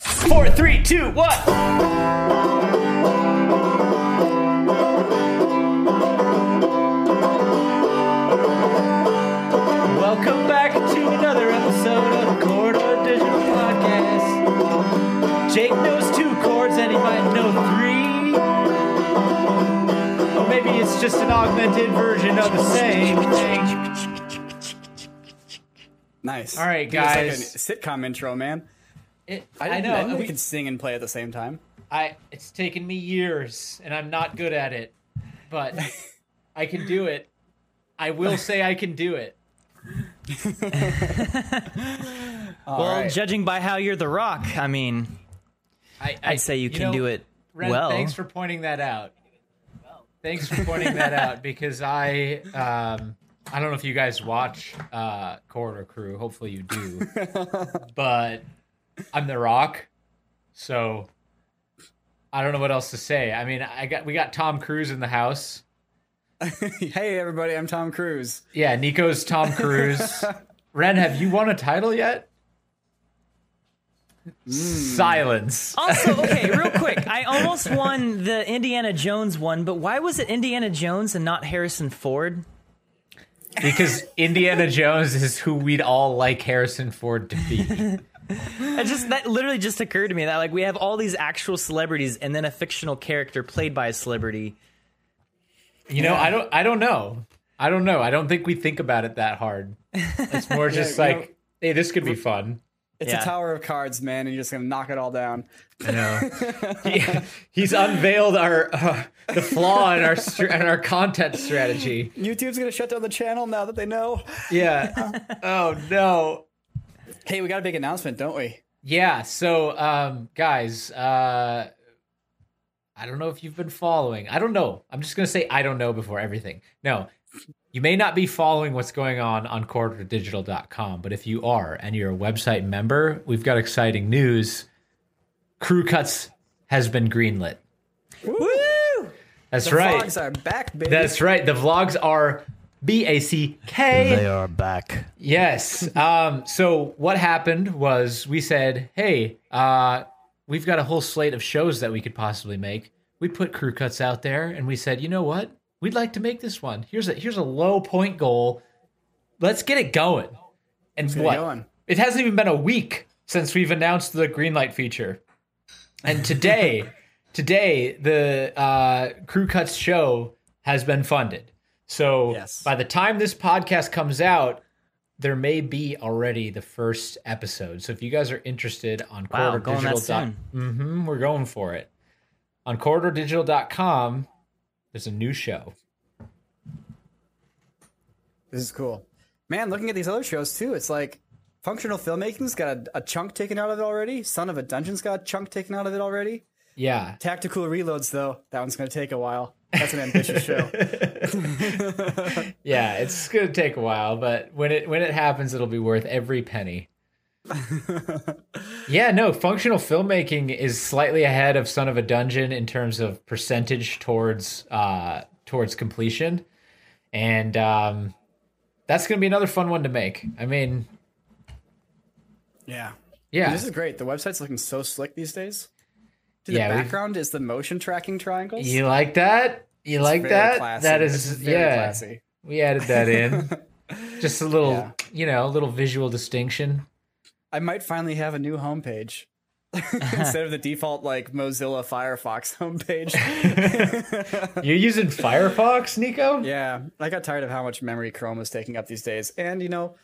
Four, three, two, one. Welcome back to another episode of Corridor Digital Podcast. Jake knows two chords and he might know three. Or maybe it's just an augmented version of the same. thing. Nice. All right, guys. like a sitcom intro, man. It, I, I, didn't know. know we- we could sing and play at the same time. I it's taken me years and I'm not good at it, but I can do it. I will say I can do it. well, right. judging by how you're the Rock, I mean, I, I I'd say you, can know, do it Ren, well. Thanks for pointing that out. Thanks for pointing that out because I um I don't know if you guys watch uh Corridor Crew. Hopefully you do. but I'm the Rock, so I don't know what else to say. I mean, I got we got Tom Cruise in the house. hey, everybody, I'm Tom Cruise. Yeah, Nico's Tom Cruise. Ren, have you won a title yet? Hmm. Silence. Also, okay, real quick, I almost won the Indiana Jones one, but why was it Indiana Jones and not Harrison Ford? Because Indiana Jones is who we'd all like Harrison Ford to be. It just that literally just occurred to me that like we have all these actual celebrities and then a fictional character played by a celebrity. You know, I don't I don't know. I don't know. I don't think we think about it that hard. It's more just you like, know- hey, this could be fun. It's Yeah. a tower of cards, man, and you're just gonna knock it all down. I know. he, he's unveiled our uh, the flaw in our str- in our content strategy. YouTube's gonna shut down the channel now that they know. Yeah. Oh no. Hey, we got a big announcement, don't we? Yeah, so um guys, uh I don't know if you've been following. I don't know. I'm just going to say I don't know before everything. No. You may not be following what's going on on corridordigital.com, but if you are and you're a website member, we've got exciting news. Crew Cuts has been greenlit. Woo! That's The right. vlogs are back, baby. That's right. The vlogs are B A C K. They are back. Yes. Um, so what happened was we said, hey, uh, we've got a whole slate of shows that we could possibly make. We put crew cuts out there and we said, you know what? We'd like to make this one. Here's a here's a low point goal. Let's get it going. And get it what? going. It hasn't even been a week since we've announced the green light feature. And today, today the uh, crew cuts show has been funded. So Yes. by the time this podcast comes out, there may be already the first episode. So if you guys are interested on Wow, Corridor going Digital, soon. mm-hmm, we're going for it. On corridordigital.com, there's a new show. This is cool. Man, looking at these other shows too, it's like functional filmmaking's got a, a chunk taken out of it already. Son of a Dungeon's got a chunk taken out of it already. Yeah. Tactical reloads though, that one's gonna take a while. That's an ambitious show. Yeah, it's going to take a while, but when it when it happens it'll be worth every penny. yeah, no, functional filmmaking is slightly ahead of Son of a Dungeon in terms of percentage towards uh towards completion. And um that's going to be another fun one to make. I mean, Yeah. yeah. This is great. The website's looking so slick these days. Yeah, the background is the motion tracking triangles. You like that? You like Very that? classy. That It's is very yeah. classy. We added that in. Just a little, Yeah. you know, a little visual distinction. I might finally have a new homepage. instead of the default like Mozilla Firefox homepage. You're using Firefox, Nico? yeah, I got tired of how much memory Chrome is taking up these days, and you know,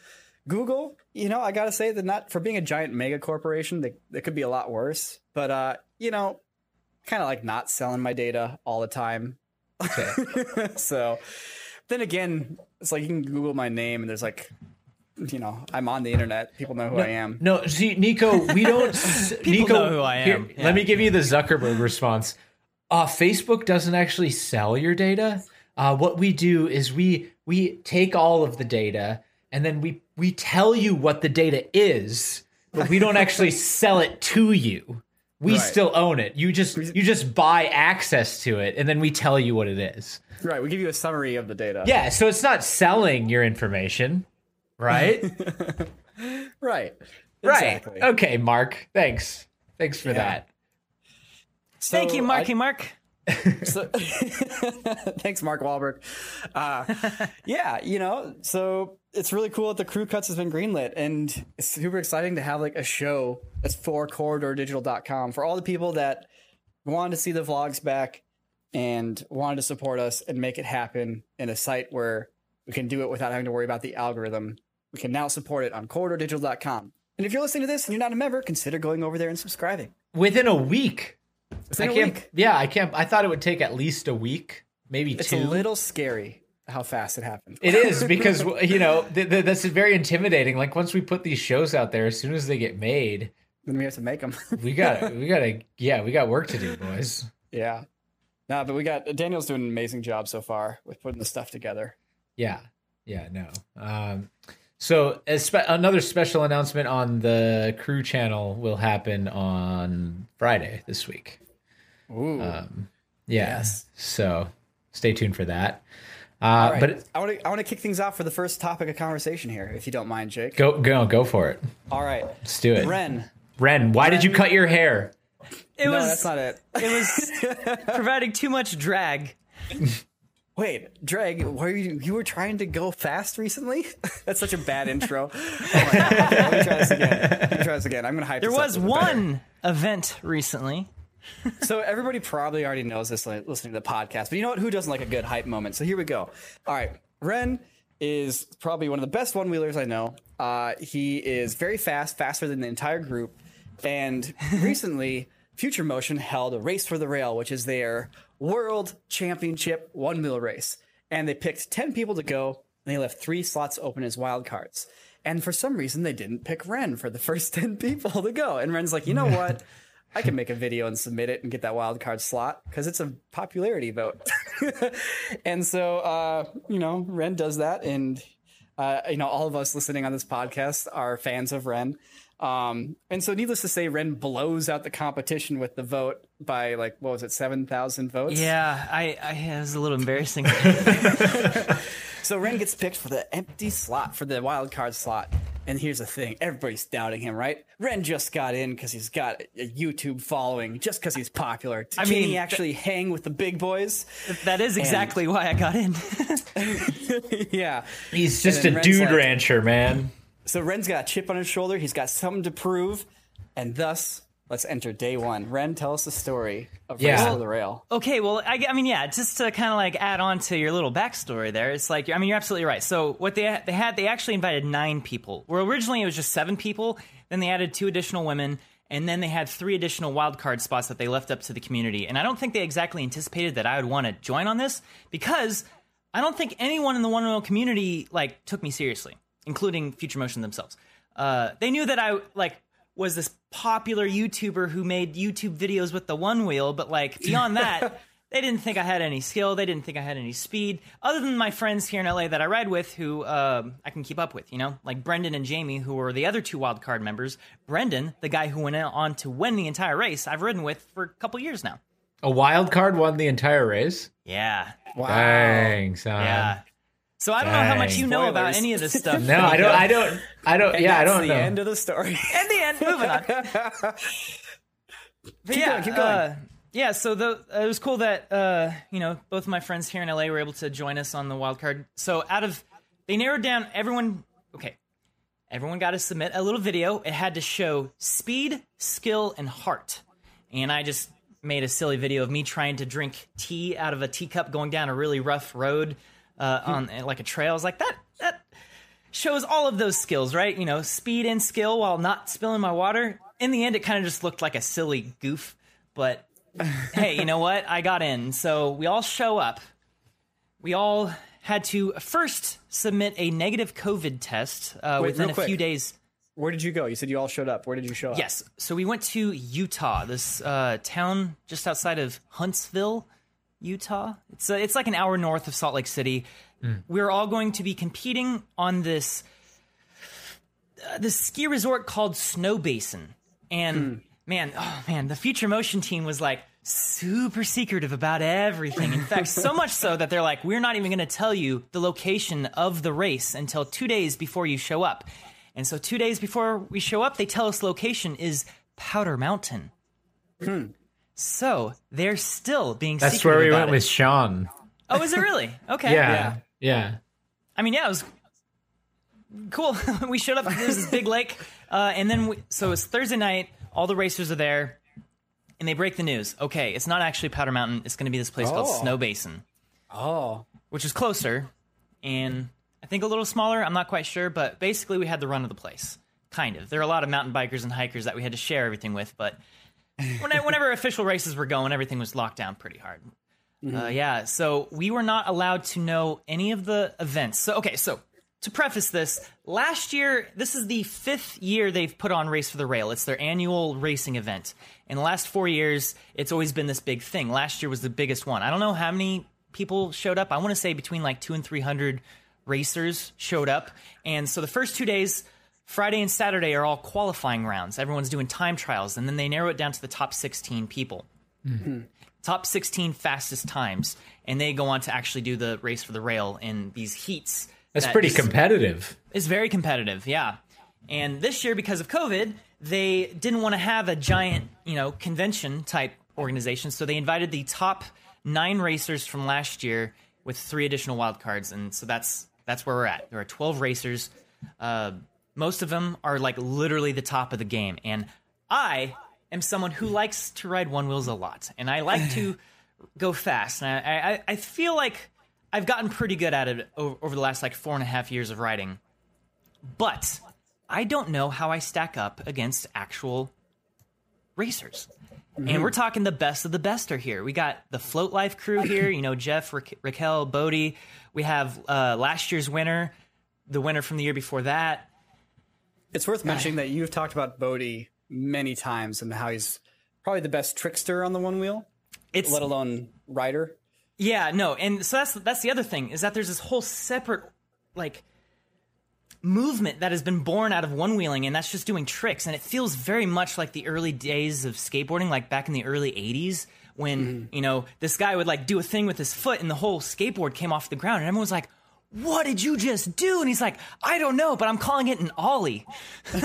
Google. You know, I gotta say that not for being a giant mega corporation, they, they could be a lot worse. But uh, you know, kind of like not selling my data all the time. Okay. so then again, it's like you can Google my name and there's like, you know, I'm on the internet. People know who I am. No, see, Nico, we don't. s- Nico, know who I am. Yeah. Let me give you the Zuckerberg response. Uh, Facebook doesn't actually sell your data. Uh, what we do is we we take all of the data and then we we tell you what the data is, but we don't actually sell it to you. We Right. still own it. You just you just buy access to it, and then we tell you what it is. Right. We give you a summary of the data. Yeah, so it's not selling your information, right? Right. Right. Okay, Mark. Thanks. Thanks for that. So Thank you, I- Marky Mark. So, thanks, Mark Wahlberg. Uh, yeah, you know, so it's really cool that the crew cuts has been greenlit, and it's super exciting to have like a show that's for corridordigital.com for all the people that wanted to see the vlogs back and wanted to support us and make it happen in a site where we can do it without having to worry about the algorithm. We can now support it on corridordigital.com. And if you're listening to this and you're not a member, consider going over there and subscribing. Within a week. Within I a can't. week. Yeah, I can't. I thought it would take at least a week, maybe It's two. a little scary how fast it happens. it is because you know th- th- that's very intimidating. Like once we put these shows out there, as soon as they get made, then we have to make them. we got we got to yeah, we got work to do, boys. yeah. No, but we got Daniel's doing an amazing job so far with putting the stuff together. Yeah, yeah, no. Um, so spe- another special announcement on the crew channel will happen on Friday this week. Ooh. Um, yeah. Yes. So stay tuned for that. Uh, All right. But I want to I want to kick things off for the first topic of conversation here, if you don't mind, Jake. go go go for it. All right. Let's do it. Ren. Ren, why did you cut your hair? It No, was that's not it. it was providing too much drag. Wait, Dreg, were you you were trying to go fast recently? That's such a bad intro. Oh my God. Okay, let me try this again. Let me try this again. I'm gonna hype. There this up was a little better. one event recently. So everybody probably already knows this like, listening to the podcast, but you know what? Who doesn't like a good hype moment? So here we go. All right, Ren is probably one of the best one wheelers I know. Uh, he is very fast, faster than the entire group, and recently Future Motion held a race for the rail, which is their world championship one wheel race, and they picked ten people to go, and they left three slots open as wild cards. And for some reason, they didn't pick Ren for the first 10 people to go. And Ren's like, you know what? I can make a video and submit it and get that wild card slot because it's a popularity vote. and so, uh, you know, Ren does that. And, uh, you know, all of us listening on this podcast are fans of Ren. Um, and so, needless to say, Ren blows out the competition with the vote by like, what was it, 7,000 votes? Yeah, I, I it was a little embarrassing. So Ren gets picked for the empty slot for the wild card slot. And here's the thing: everybody's doubting him, right? Ren just got in because he's got a YouTube following, just because he's popular. I mean, he actually hang with the big boys? that is exactly why I got in. yeah. He's just a Ren's dude like- rancher, man. So Ren's got a chip on his shoulder. He's got something to prove, and thus, let's enter day one. Ren, tell us the story of Yeah. Race to the Rail. Okay, well, I, I mean, yeah, just to kind of like add on to your little backstory there, it's like, I mean, you're absolutely right. So what they they had, they actually invited nine people. Where originally it was just seven people, then they added two additional women, and then they had three additional wild card spots that they left up to the community. And I don't think they exactly anticipated that I would want to join on this because I don't think anyone in the one wheel community like took me seriously, including Future Motion themselves. Uh, they knew that I like was this popular YouTuber who made YouTube videos with the one wheel, but like beyond that, they didn't think I had any skill. They didn't think I had any speed, other than my friends here in LA that I ride with, who um I can keep up with. You know, like Brendan and Jamie, who were the other two wild card members. Brendan, the guy who went on to win the entire race, I've ridden with for a couple years now. A wild card won the entire race. Yeah, Wow. Dang, son. yeah. So I don't know how much Dang. you know about any of this stuff. No, I don't. I don't. I don't. And yeah, I don't the know. The end of the story. In the end, moving on. But yeah, going, keep going. Uh, yeah, so the, it was cool that uh, you know both of my friends here in LA were able to join us on the wild card. So out of they narrowed down everyone. Okay, everyone got to submit a little video. It had to show speed, skill, and heart. And I just made a silly video of me trying to drink tea out of a teacup going down a really rough road uh, on like a trail. I was like, that that shows all of those skills, right? You know, speed and skill while not spilling my water. In the end, it kind of just looked like a silly goof. But hey, you know what? I got in. So we all show up. We all had to first submit a negative COVID test uh, Wait, within a quick. few days. Where did you go? You said you all showed up. Where did you show up? Yes. So we went to Utah, this uh, town just outside of Huntsville, Utah. It's uh, it's like an hour north of Salt Lake City. We're all going to be competing on this uh, this ski resort called Snowbasin. And man, oh man, the Future Motion team was like super secretive about everything. In fact, so much so that they're like, we're not even going to tell you the location of the race until two days before you show up. And so, two days before we show up, they tell us location is Powder Mountain. So they're still being. That's where we about went it. with Sean. Oh, is it really? Okay. Yeah. Yeah. I mean, yeah, it was cool. we showed up. There's this big lake, uh, and then we, so it's Thursday night. All the racers are there, and they break the news. Okay, it's not actually Powder Mountain. It's going to be this place called Oh. Snowbasin, Oh, which is closer, and I think a little smaller. I'm not quite sure, but basically we had the run of the place. Kind of. There are a lot of mountain bikers and hikers that we had to share everything with, but when- whenever official races were going, everything was locked down pretty hard. Uh, yeah, so we were not allowed to know any of the events. So, okay, so to preface this, last year, this is the fifth year they've put on Race for the Rail. It's their annual racing event. In the last four years, it's always been this big thing. Last year was the biggest one. I don't know how many people showed up. I want to say between like two and 300 racers showed up. And so the first two days, Friday and Saturday, are all qualifying rounds. Everyone's doing time trials, and then they narrow it down to the top 16 people top 16 fastest times, and they go on to actually do the race for the rail in these heats. That's that pretty is- competitive. It's very competitive, yeah. And this year, because of COVID, they didn't want to have a giant, you know, convention type organization, so they invited the top nine racers from last year with three additional wild cards, and so that's that's where we're at. There are 12 racers. Uh, most of them are like literally the top of the game, and I am someone who likes to ride one wheels a lot, and I like to go fast. And I, I, I feel like I've gotten pretty good at it over, over the last like four and a half years of riding, but I don't know how I stack up against actual racers. And we're talking the best of the best are here. We got the Float Life crew here. You know, Jeff, Ra- Raquel, Bodie. We have uh, last year's winner, the winner from the year before that. It's worth mentioning that you've talked about Bodie many times and how he's probably the best trickster on the one wheel, It's let alone rider. Yeah, no, and so that's that's the other thing is that there's this whole separate like movement that has been born out of one wheeling, and that's just doing tricks, and it feels very much like the early days of skateboarding, like back in the early '80s when mm-hmm. you know this guy would like do a thing with his foot, and the whole skateboard came off the ground, and everyone was like. What did you just do? And he's like, I don't know, but I'm calling it an ollie. and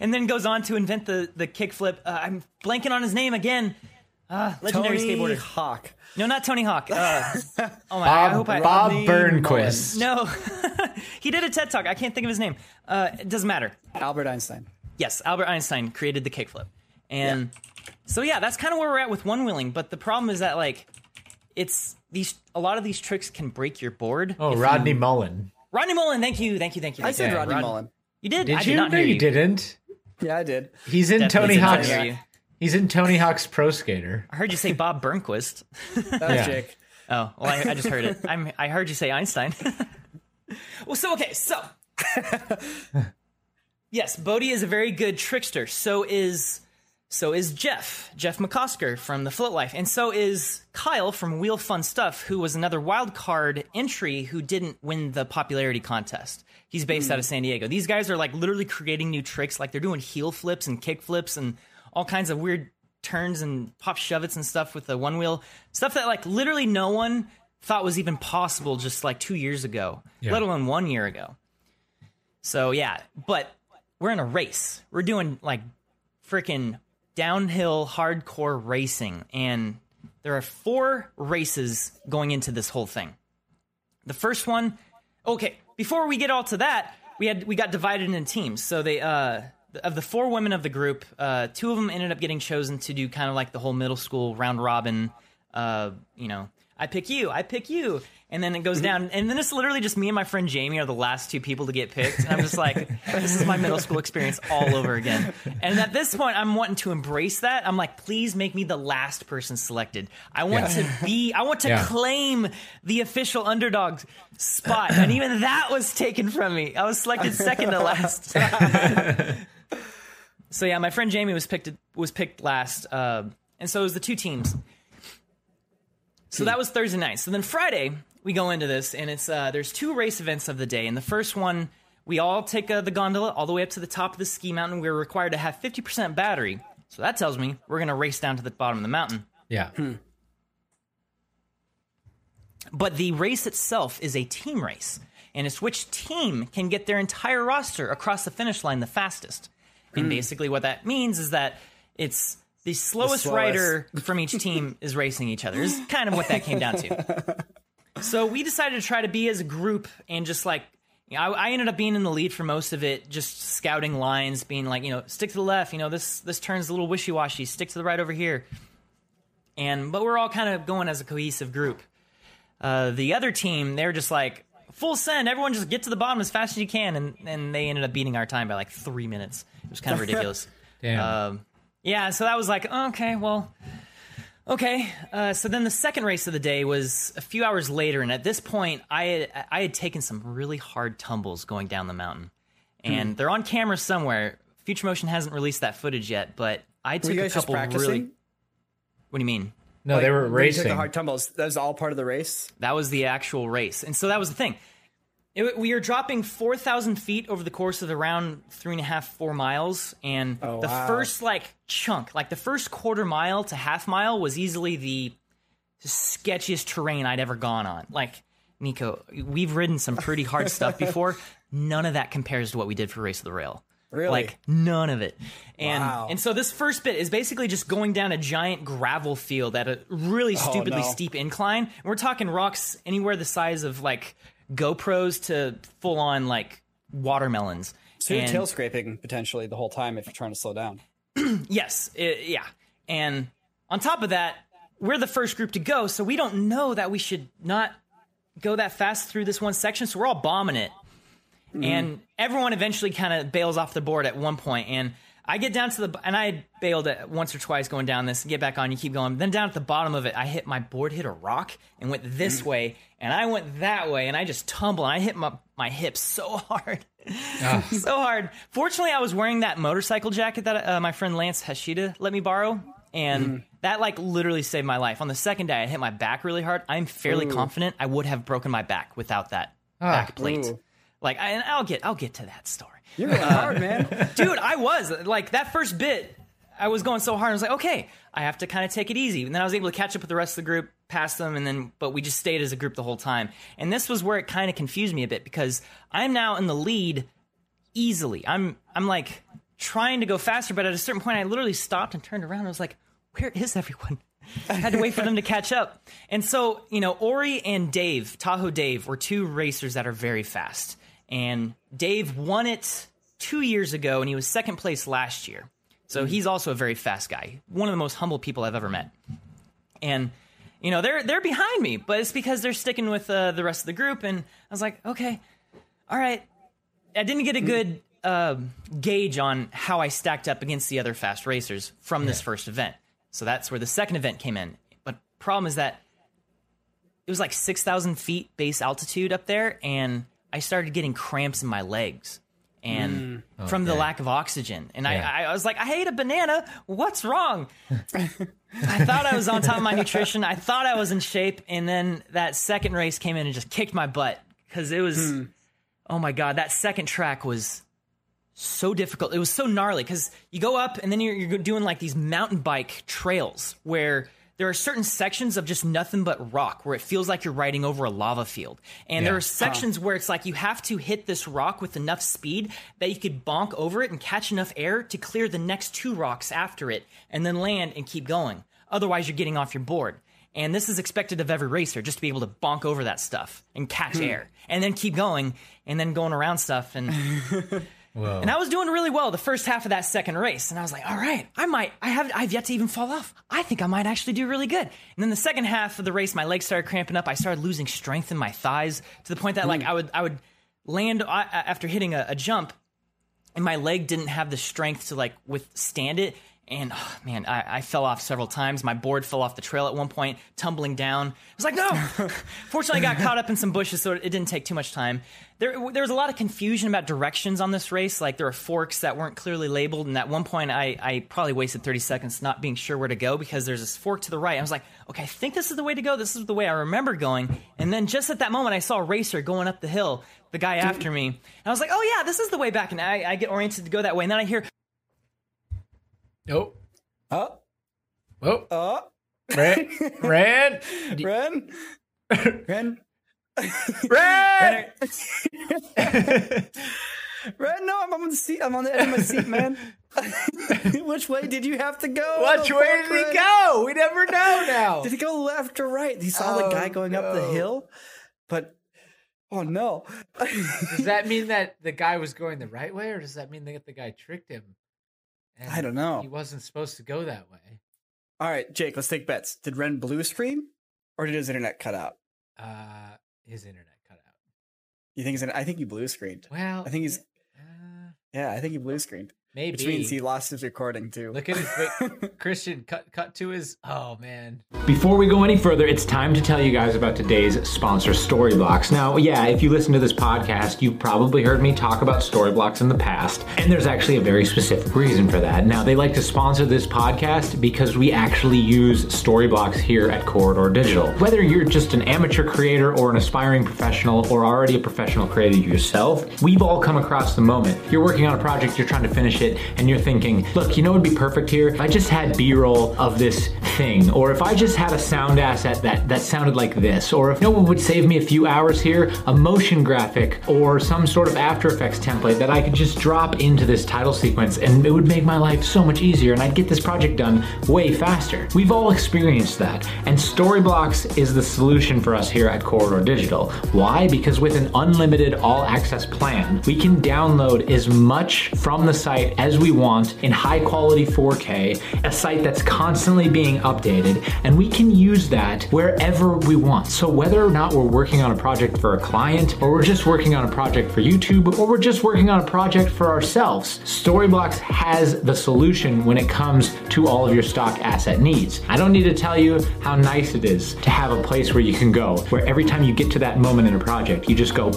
then goes on to invent the the kickflip. Uh, I'm blanking on his name again. Uh, legendary Tony skateboarder. Hawk. No, not Tony Hawk. Uh, oh my! I Bob, hope I. Bob Burnquist. No, he did a TED talk. I can't think of his name. Uh, it doesn't matter. Albert Einstein. Yes, Albert Einstein created the kickflip, and so yeah, that's kind of where we're at with one wheeling. But the problem is that like, it's these a lot of these tricks can break your board. Oh, Rodney you- Mullen. Rodney Mullen. Thank you, thank you, thank you. I said you. Rodney Rod- Mullen. You did? Did I you? did not no, hear you you. didn't. Yeah, I did. He's in Definitely Tony Hawk's. hear you. He's in Tony Hawk's Pro Skater. I heard you say Bob Burnquist. That was Yeah. Jake. Oh, well, I, I just heard it. I'm, I heard you say Einstein. well, so, okay, so. yes, Bodie is a very good trickster. So is. So is Jeff, Jeff McCosker from the Float Life, and so is Kyle from Wheel Fun Stuff, who was another wild card entry who didn't win the popularity contest. He's based hmm. out of San Diego. These guys are like literally creating new tricks, like they're doing heel flips and kick flips and all kinds of weird turns and pop shove-its and stuff with the one wheel stuff that like literally no one thought was even possible just like two years ago, Yeah. let alone one year ago. So yeah, but we're in a race. We're doing like freaking downhill hardcore racing, and there are four races going into this whole thing. The first one, okay, before we get all to that, we had we got divided into teams. So they uh, of the four women of the group, uh, two of them ended up getting chosen to do kind of like the whole middle school round robin. Uh, you know, I pick you, I pick you, and then it goes down, and then it's literally just me and my friend Jamie are the last two people to get picked. And I'm just like, this is my middle school experience all over again. And at this point, I'm wanting to embrace that. I'm like, please make me the last person selected. I want Yeah. to be, I want to Yeah. claim the official underdog spot, and even that was taken from me. I was selected second to last. so yeah, my friend Jamie was picked was picked last, uh, and so it was the two teams. So that was Thursday night. So then Friday we go into this, and it's uh, there's two race events of the day, and the first one we all take uh, the gondola all the way up to the top of the ski mountain. We're required to have 50% battery, so that tells me we're gonna race down to the bottom of the mountain. Yeah. But the race itself is a team race, and it's which team can get their entire roster across the finish line the fastest. And basically, what that means is that it's the slowest, slowest. rider from each team is racing each other. Is kind of what that came down to. So we decided to try to be as a group and just like. You know, I, I ended up being in the lead for most of it, just scouting lines, being like, you know, stick to the left. You know, this this turn's a little wishy washy. Stick to the right over here. And but we're all kind of going as a cohesive group. Uh, the other team, they're just like full send. Everyone just get to the bottom as fast as you can, and and they ended up beating our time by like three minutes. It was kind of ridiculous. Damn. Um, yeah, so that was like okay, well, okay. Uh, so then the second race of the day was a few hours later, and at this point, I had, I had taken some really hard tumbles going down the mountain, and they're on camera somewhere. Future Motion hasn't released that footage yet, but I Were took you a guys just couple practicing? really. What do you mean? no, Like, they were when you took racing. the hard tumbles. That was all part of the race. That was the actual race. And so that was the thing. It, we are dropping 4,000 feet over the course of around three and a half, four miles. And Oh, the wow. first, like, chunk, like the first quarter mile to half mile was easily the sketchiest terrain I'd ever gone on. Like, Nico, we've ridden some pretty hard stuff before. None of that compares to what we did for Race of the Rail. Really? Like none of it. And Wow. and so this first bit is basically just going down a giant gravel field at a really oh, stupidly Oh, no. steep incline. And we're talking rocks anywhere the size of like GoPros to full on like watermelons. So you're tail scraping potentially the whole time if you're trying to slow down. Yes, it- yeah. And on top of that, we're the first group to go, so we don't know that we should not go that fast through this one section. So we're all bombing it, mm-hmm. and everyone eventually kind of bails off the board at one point. And I get down to the and I bailed it once or twice going down this. Get back on, you keep going. Then down at the bottom of it, I hit my board hit a rock and went this mm. way, and I went that way, and I just tumbled. And I hit my my hips so hard ah. so hard. Fortunately, I was wearing that motorcycle jacket that uh, my friend Lance Hashida let me borrow, and mm. that like literally saved my life. On the second day, I hit my back really hard. I'm fairly confident I would have broken my back without that ah. back plate. Ooh. Like, I, and I'll get I'll get to that story, You're going uh, hard, man. dude. I was like that first bit. I was going so hard. I was like, okay, I have to kind of take it easy. And then I was able to catch up with the rest of the group, pass them, and then but we just stayed as a group the whole time. And this was where it kind of confused me a bit because I'm now in the lead easily. I'm I'm like trying to go faster, but at a certain point I literally stopped and turned around. I was like, where is everyone? I had to wait for them to catch up. And so, you know, Ori and Dave, Tahoe Dave, were two racers that are very fast. And Dave won it two years ago, and he was second place last year. So he's also a very fast guy. One of the most humble people I've ever met. And you know they're they're behind me, but it's because they're sticking with uh, the rest of the group. And I was like, okay, all right. I didn't get a good uh, gauge on how I stacked up against the other fast racers from this first event. So that's where the second event came in. But problem is that it was like six thousand feet base altitude up there, and I started getting cramps in my legs. And mm. oh, from the lack of oxygen, and Yeah. I, I was like, I ate a banana. What's wrong? I thought I was on top of my nutrition. I thought I was in shape, and then that second race came in and just kicked my butt because it was. Hmm. Oh my god, that second track was so difficult. It was so gnarly because you go up and then you're, you're doing like these mountain bike trails where there are certain sections of just nothing but rock where it feels like you're riding over a lava field. And there are sections where it's like you have to hit this rock with enough speed that you could bonk over it and catch enough air to clear the next two rocks after it and then land and keep going. Otherwise, you're getting off your board. And this is expected of every racer, just to be able to bonk over that stuff and catch hmm. air, and then keep going, and then going around stuff. And Whoa. and I was doing really well the first half of that second race, and I was like, "All right, I might. I have. I've yet to even fall off. I think I might actually do really good." And then the second half of the race, my legs started cramping up. I started losing strength in my thighs to the point that like I would I would land after hitting a, a jump, and my leg didn't have the strength to like withstand it. And oh, man, I, I fell off several times. My board fell off the trail at one point, tumbling down. I was like, no. Fortunately, I got caught up in some bushes, so it didn't take too much time. There, there was a lot of confusion about directions on this race. Like there were forks that weren't clearly labeled, and at one point, I, I probably wasted 30 seconds not being sure where to go because there's this fork to the right. I was like, okay, I think this is the way to go. This is the way I remember going. And then just at that moment, I saw a racer going up the hill, the guy after me. And I was like, oh yeah, this is the way back. And I, I get oriented to go that way. And then I hear Oh. Uh. Oh, Oh. oh, Ran. Ran. Ren, Ren, Ran. Ren. No, I'm on the seat. I'm on the edge of my seat, man. Which way did you have to go? Which Oh, way did he go? We never know now. Did he go left or right? He saw the Oh, guy going up the hill, but oh no. Does that mean that the guy was going the right way, or does that mean that the guy tricked him? And I don't know. He wasn't supposed to go that way. All right, Jake, let's take bets. Did Ren blue screen or did his internet cut out? Uh, his internet cut out. You think his internet, I think he blue screened. Well, I think he's uh, yeah, I think he blue screened. Maybe. Which means he lost his recording too. Look at his wait, Christian cut cut to his. Oh man. Before we go any further, it's time to tell you guys about today's sponsor, Storyblocks. Now, yeah, if you listen to this podcast, you've probably heard me talk about Storyblocks in the past, and there's actually a very specific reason for that. Now, they like to sponsor this podcast because we actually use Storyblocks here at Corridor Digital. Whether you're just an amateur creator or an aspiring professional or already a professional creator yourself, we've all come across the moment. You're working on a project, you're trying to finish it, and you're thinking, look, you know would be perfect here? If I just had B-roll of this thing, or if I just had a sound asset that, that sounded like this, or if you know what would save me a few hours here? A motion graphic or some sort of After Effects template that I could just drop into this title sequence and it would make my life so much easier and I'd get this project done way faster. We've all experienced that, and Storyblocks is the solution for us here at Corridor Digital. Why? Because with an unlimited all access plan, we can download as much from the site as we want in high quality 4K, a site that's constantly being updated, and we can use that wherever we want. So whether or not we're working on a project for a client, or we're just working on a project for YouTube, or we're just working on a project for ourselves, Storyblocks has the solution when it comes to all of your stock asset needs. I don't need to tell you how nice it is to have a place where you can go, where every time you get to that moment in a project, you just go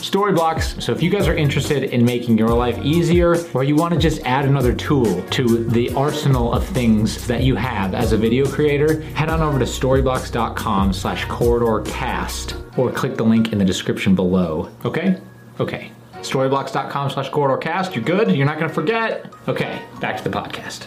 Storyblocks. So if you guys are interested in making your life easier, or you want to just add another tool to the arsenal of things that you have as a video creator, head on over to storyblocks.com slash corridorcast or click the link in the description below. Okay? Okay. Storyblocks.com slash corridorcast. You're good? You're not going to forget? Okay, back to the podcast.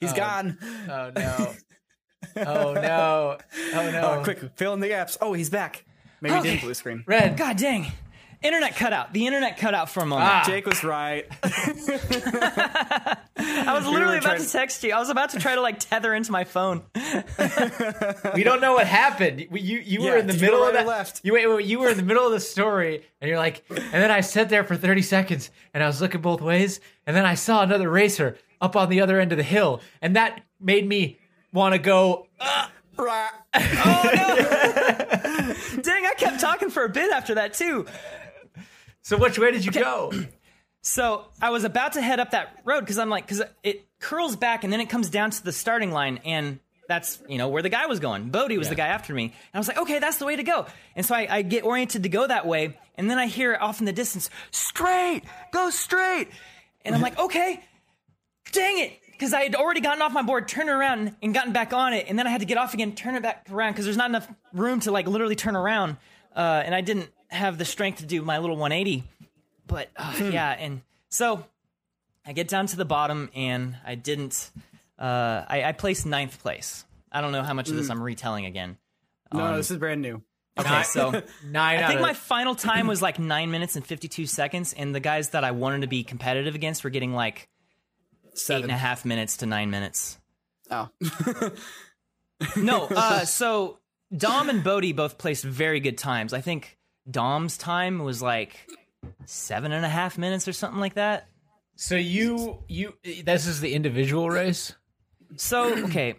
He's gone. Oh no. Oh no. Oh no. Oh, quick, fill in the gaps. Oh, he's back. Maybe he didn't blue screen. Red. God dang. Internet cut out. The internet cut out for a moment. Ah. Jake was right. I was literally were about to to- text you. I was about to try to like tether into my phone. We don't know what happened. We- You you were in the did you middle right of or that. left? You wait, wait, you were in the middle of the story, and you're like, and then I sat there for 30 seconds, and I was looking both ways, and then I saw another racer up on the other end of the hill, and that made me want to go. "Uh, Right. Dang, I kept talking for a bit after that too. So which way did you go? So I was about to head up that road because I'm like, because it curls back and then it comes down to the starting line, and that's you know where the guy was going. Bodie was the guy after me, and I was like, okay, that's the way to go. And so I, I get oriented to go that way, and then I hear off in the distance, straight, go straight, and I'm like, okay, dang it. because I had already gotten off my board, turned around and gotten back on it, and then I had to get off again, turn it back around because there's not enough room to like literally turn around, uh, and I didn't have the strength to do my little 180. But uh, yeah, and so I get down to the bottom, and I didn't. Uh, I, I placed ninth place. I don't know how much of this I'm retelling again. No, no, this is brand new. Okay, so Nine I think my final time was like nine minutes and 52 seconds, and the guys that I wanted to be competitive against were getting like eight and Seven. a half minutes to nine minutes. Oh. No, uh, so Dom and Bodie both placed very good times. I think Dom's time was like seven and a half minutes or something like that. So you you this is the individual race. So, okay,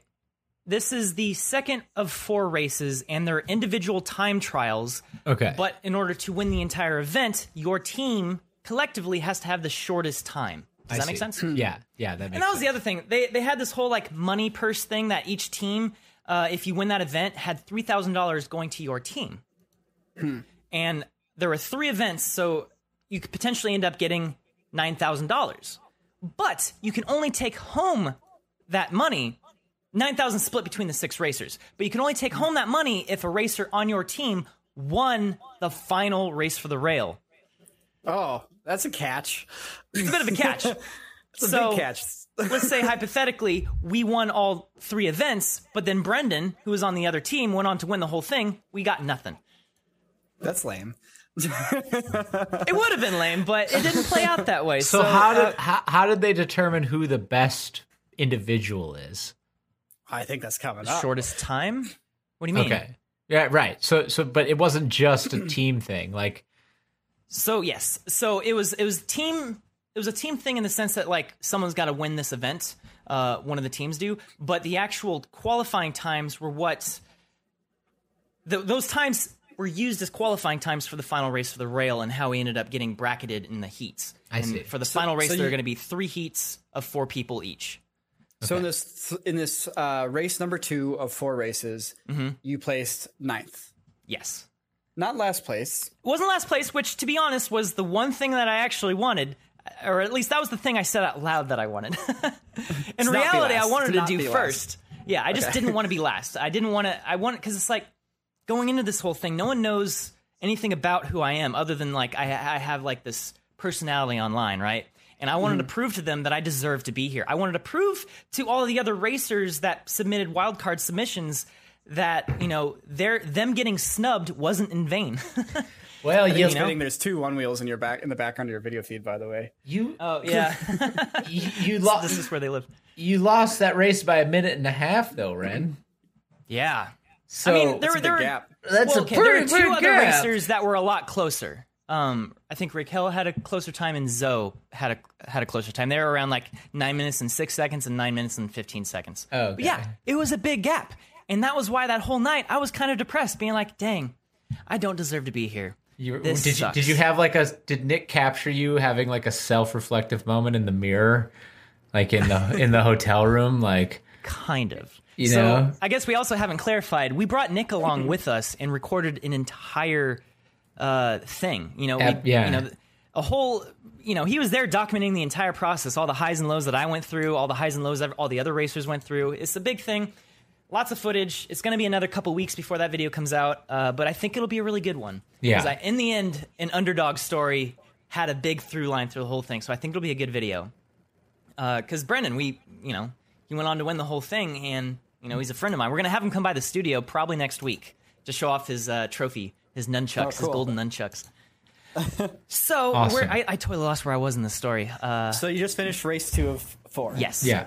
this is the second of four races, and they're individual time trials. Okay. But in order to win the entire event, your team collectively has to have the shortest time. Does I that make see. sense? Yeah, yeah, that makes And that was sense. the other thing. They they had this whole like money purse thing that each team, uh, if you win that event, had three thousand dollars going to your team. And there were three events, so you could potentially end up getting nine thousand dollars. But you can only take home that money. Nine thousand split between the six racers, but you can only take home that money if a racer on your team won the final race for the rail. Oh, that's a catch. It's a bit of a catch. It's a So- big catch. let's say hypothetically we won all three events, but then Brendan, who was on the other team, went on to win the whole thing. We got nothing. That's lame. It would have been lame, but it didn't play out that way. So, So, how uh, did how, how did they determine who the best individual is? I think that's coming the up. shortest time? What do you mean? Okay. Yeah, right. So so but it wasn't just a team thing. Like So yes, so it was it was team it was a team thing in the sense that like someone's got to win this event. Uh, one of the teams do, but the actual qualifying times were what th- those times were used as qualifying times for the final race for the rail and how we ended up getting bracketed in the heats. I and see. For the final race, so there are going to be three heats of four people each. So in this in this uh, race number two of four races, Mm-hmm. you placed ninth, Yes. Not last place. It wasn't last place, which, to be honest, was the one thing that I actually wanted, or at least that was the thing I said out loud that I wanted. In reality, I wanted To to do first. Yeah, I just didn't want to be last. I didn't want to. I want because it's like going into this whole thing. No one knows anything about who I am other than like I, I have like this personality online, right? And I wanted Mm-hmm. to prove to them that I deserve to be here. I wanted to prove to all of the other racers that submitted wildcard submissions that you know their them getting snubbed wasn't in vain. well, you know? Fitting, there's two one wheels in your back in the background of your video feed, by the way. you Oh yeah, you, you this is where they live. you lost that race by a minute and a half though, Ren. Yeah, So I mean there It's were a there big were gap. that's well, a okay, pretty there were two other gap. racers that were a lot closer. Um, I think Raquel had a closer time, and Zoe had a had a closer time. They were around like nine minutes and six seconds, and nine minutes and fifteen seconds. Okay. Yeah, it was a big gap, and that was why that whole night I was kind of depressed, being like, "Dang, I don't deserve to be here." You, This did you did you have like a did Nick capture you having like a self reflective moment in the mirror, like in the in the hotel room, like Kind of. You so know? I guess we also haven't clarified. We brought Nick along with us and recorded an entire uh, thing. You know, we, yeah. you know, a whole. You know, he was there documenting the entire process, all the highs and lows that I went through, all the highs and lows that all the other racers went through. It's a big thing. Lots of footage. It's going to be another couple weeks before that video comes out, uh, but I think it'll be a really good one. Yeah. 'Cause I, in the end, an underdog story had a big through line through the whole thing, so I think it'll be a good video because Brendan, we, you know, he went on to win the whole thing, and you know, he's a friend of mine. We're gonna have him come by the studio probably next week to show off his uh, trophy, his nunchucks, his cool. golden nunchucks. so Awesome. where, I, I totally lost where I was in the story. Uh, So you just finished race two of four. yes, yeah.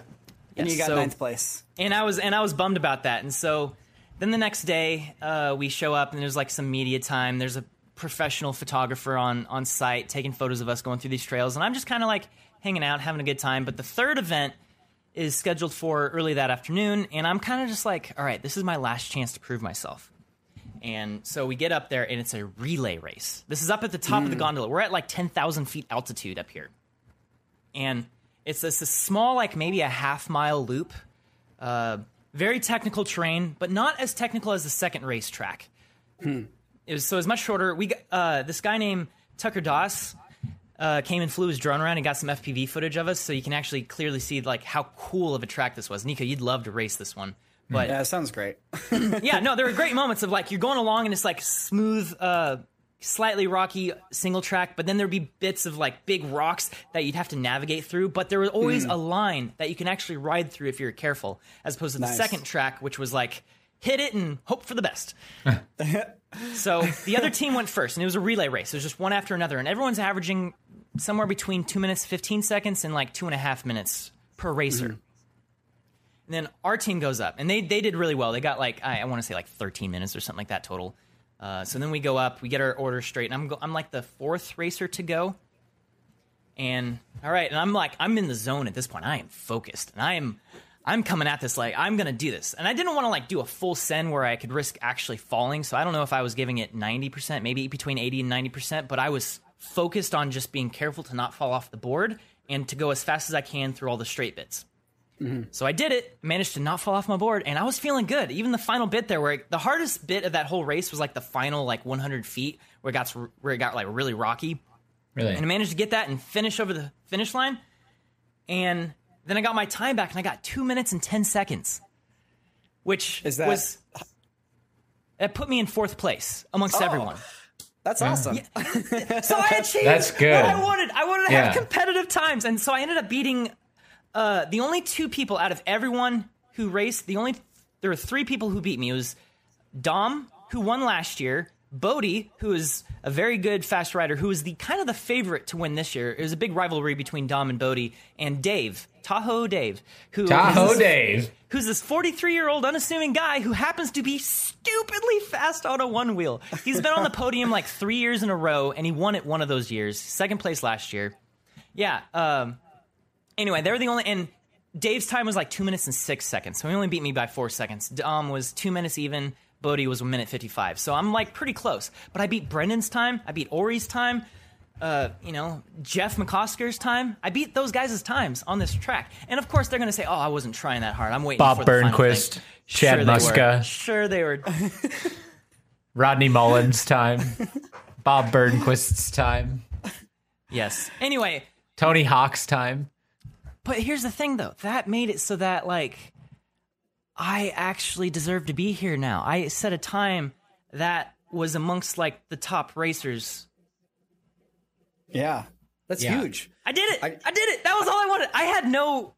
And Yes, you got so- ninth place. and I was and I was bummed about that. And so then the next day, uh, we show up and there's like some media time. There's a professional photographer on on site taking photos of us going through these trails, and I'm just kind of like hanging out, having a good time. But the third event is scheduled for early that afternoon, and I'm kind of just like, all right, this is my last chance to prove myself. And so we get up there, and it's a relay race. This is up at the top of the gondola. We're at like 10,000 feet altitude up here. And it's this, this small, like maybe a half mile loop. Uh, very technical terrain, but not as technical as the second racetrack. It was so it's much shorter. We got uh, this guy named Tucker Doss. uh, came and flew his drone around and got some FPV footage of us, so you can actually clearly see like how cool of a track this was. Nico, you'd love to race this one, but Yeah, it sounds great. yeah, no, there were great moments of like you're going along and it's like smooth, uh, slightly rocky single track, but then there'd be bits of like big rocks that you'd have to navigate through. But there was always mm. a line that you can actually ride through if you're careful, as opposed to the Nice. second track, which was like hit it and hope for the best. so the other team went first, and it was a relay race. It was just one after another, and everyone's averaging somewhere between two minutes, 15 seconds, and like two and a half minutes per racer. Mm-hmm. And then our team goes up, and they they did really well. They got like I, I want to say like 13 minutes or something like that total. Uh, so then we go up, we get our order straight, and I'm go, I'm like the fourth racer to go. And all right, and I'm like I'm in the zone at this point. I am focused, and I am I'm coming at this like I'm gonna do this. And I didn't want to like do a full send where I could risk actually falling. So I don't know if I was giving it 90%, maybe between 80 and 90%, but I was focused on just being careful to not fall off the board and to go as fast as I can through all the straight bits. Mm-hmm. So I did it, managed to not fall off my board, and I was feeling good. Even the final bit there, where the hardest bit of that whole race was like the final like 100 feet, where it got where it got like really rocky, Really? and I managed to get that and finish over the finish line. And then I got my time back, and I got two minutes and 10 seconds, which Is that- was it put me in fourth place amongst oh, everyone. That's awesome. So I achieved That's good. what I wanted. I wanted to have competitive times, and so I ended up beating uh, the only two people out of everyone who raced. The only there were three people who beat me. It was Dom, who won last year. Bodie, who is a very good fast rider, who is the kind of the favorite to win this year. It was a big rivalry between Dom and Bodie, and Dave, Tahoe Dave, who Tahoe is- Dave. who's this 43 year old unassuming guy who happens to be stupidly fast on a one wheel. He's been on the podium like three years in a row, and he won it one of those years, second place last year. Yeah. Um, anyway, they were the only, and Dave's time was like two minutes and six seconds, so he only beat me by four seconds. Dom was two minutes even. Bodie was a minute 55. So I'm like pretty close. But I beat Brendan's time. I beat Ori's time. Uh, you know, Jeff McCosker's time. I beat those guys' times on this track. And of course, they're going to say, oh, I wasn't trying that hard. I'm waiting Bob for the final Burnquist, thing." Chad sure. Muska. Sure they were. Rodney Mullen's time. Bob Burnquist's time. yes. Anyway, Tony Hawk's time. But here's the thing, though. That made it so that, like, I actually deserve to be here now. I set a time that was amongst, like, the top racers. Yeah. That's Yeah. huge. I did it. I, I- did it. That was all I wanted. I had no.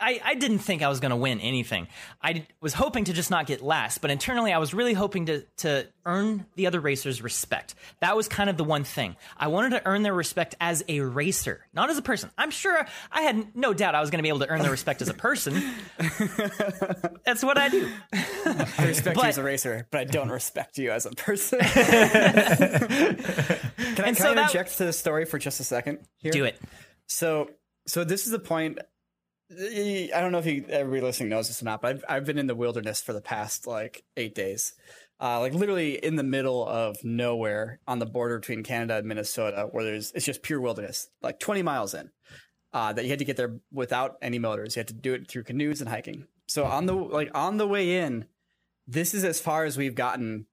I, I didn't think I was going to win anything. I was hoping to just not get last, but internally I was really hoping to to earn the other racers' respect. That was kind of the one thing. I wanted to earn their respect as a racer, not as a person. I'm sure I had no doubt I was going to be able to earn their respect as a person. That's what I do. I respect But- you as a racer, but I don't respect you as a person. can I, And can so I that- to the story for just a second? Here? Do it. So, so this is the point. I don't know if you, everybody listening knows this or not, but I've, I've been in the wilderness for the past like eight days, uh, like literally in the middle of nowhere on the border between Canada and Minnesota, where there's it's just pure wilderness, like 20 miles in. Uh, that you had to get there without any motors. You had to do it through canoes and hiking. So on the like on the way in, this is as far as we've gotten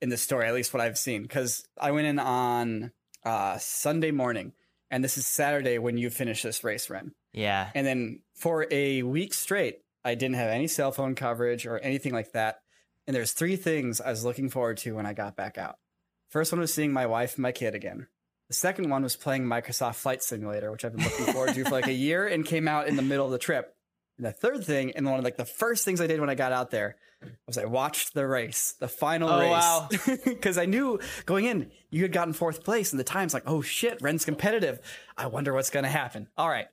in the story, at least what I've seen. Because I went in on uh, Sunday morning, and this is Saturday when you finish this race, Wren. Yeah. And then for a week straight, I didn't have any cell phone coverage or anything like that. And there's three things I was looking forward to when I got back out. First one was seeing my wife and my kid again. The second one was playing Microsoft Flight Simulator, which I've been looking forward to for like a year and came out in the middle of the trip. And the third thing, and one of like the first things I did when I got out there, was I watched the race, the final Oh, race. wow. Because I knew going in, you had gotten fourth place, and the time's like, oh shit, Wren's competitive. I wonder what's going to happen. All right.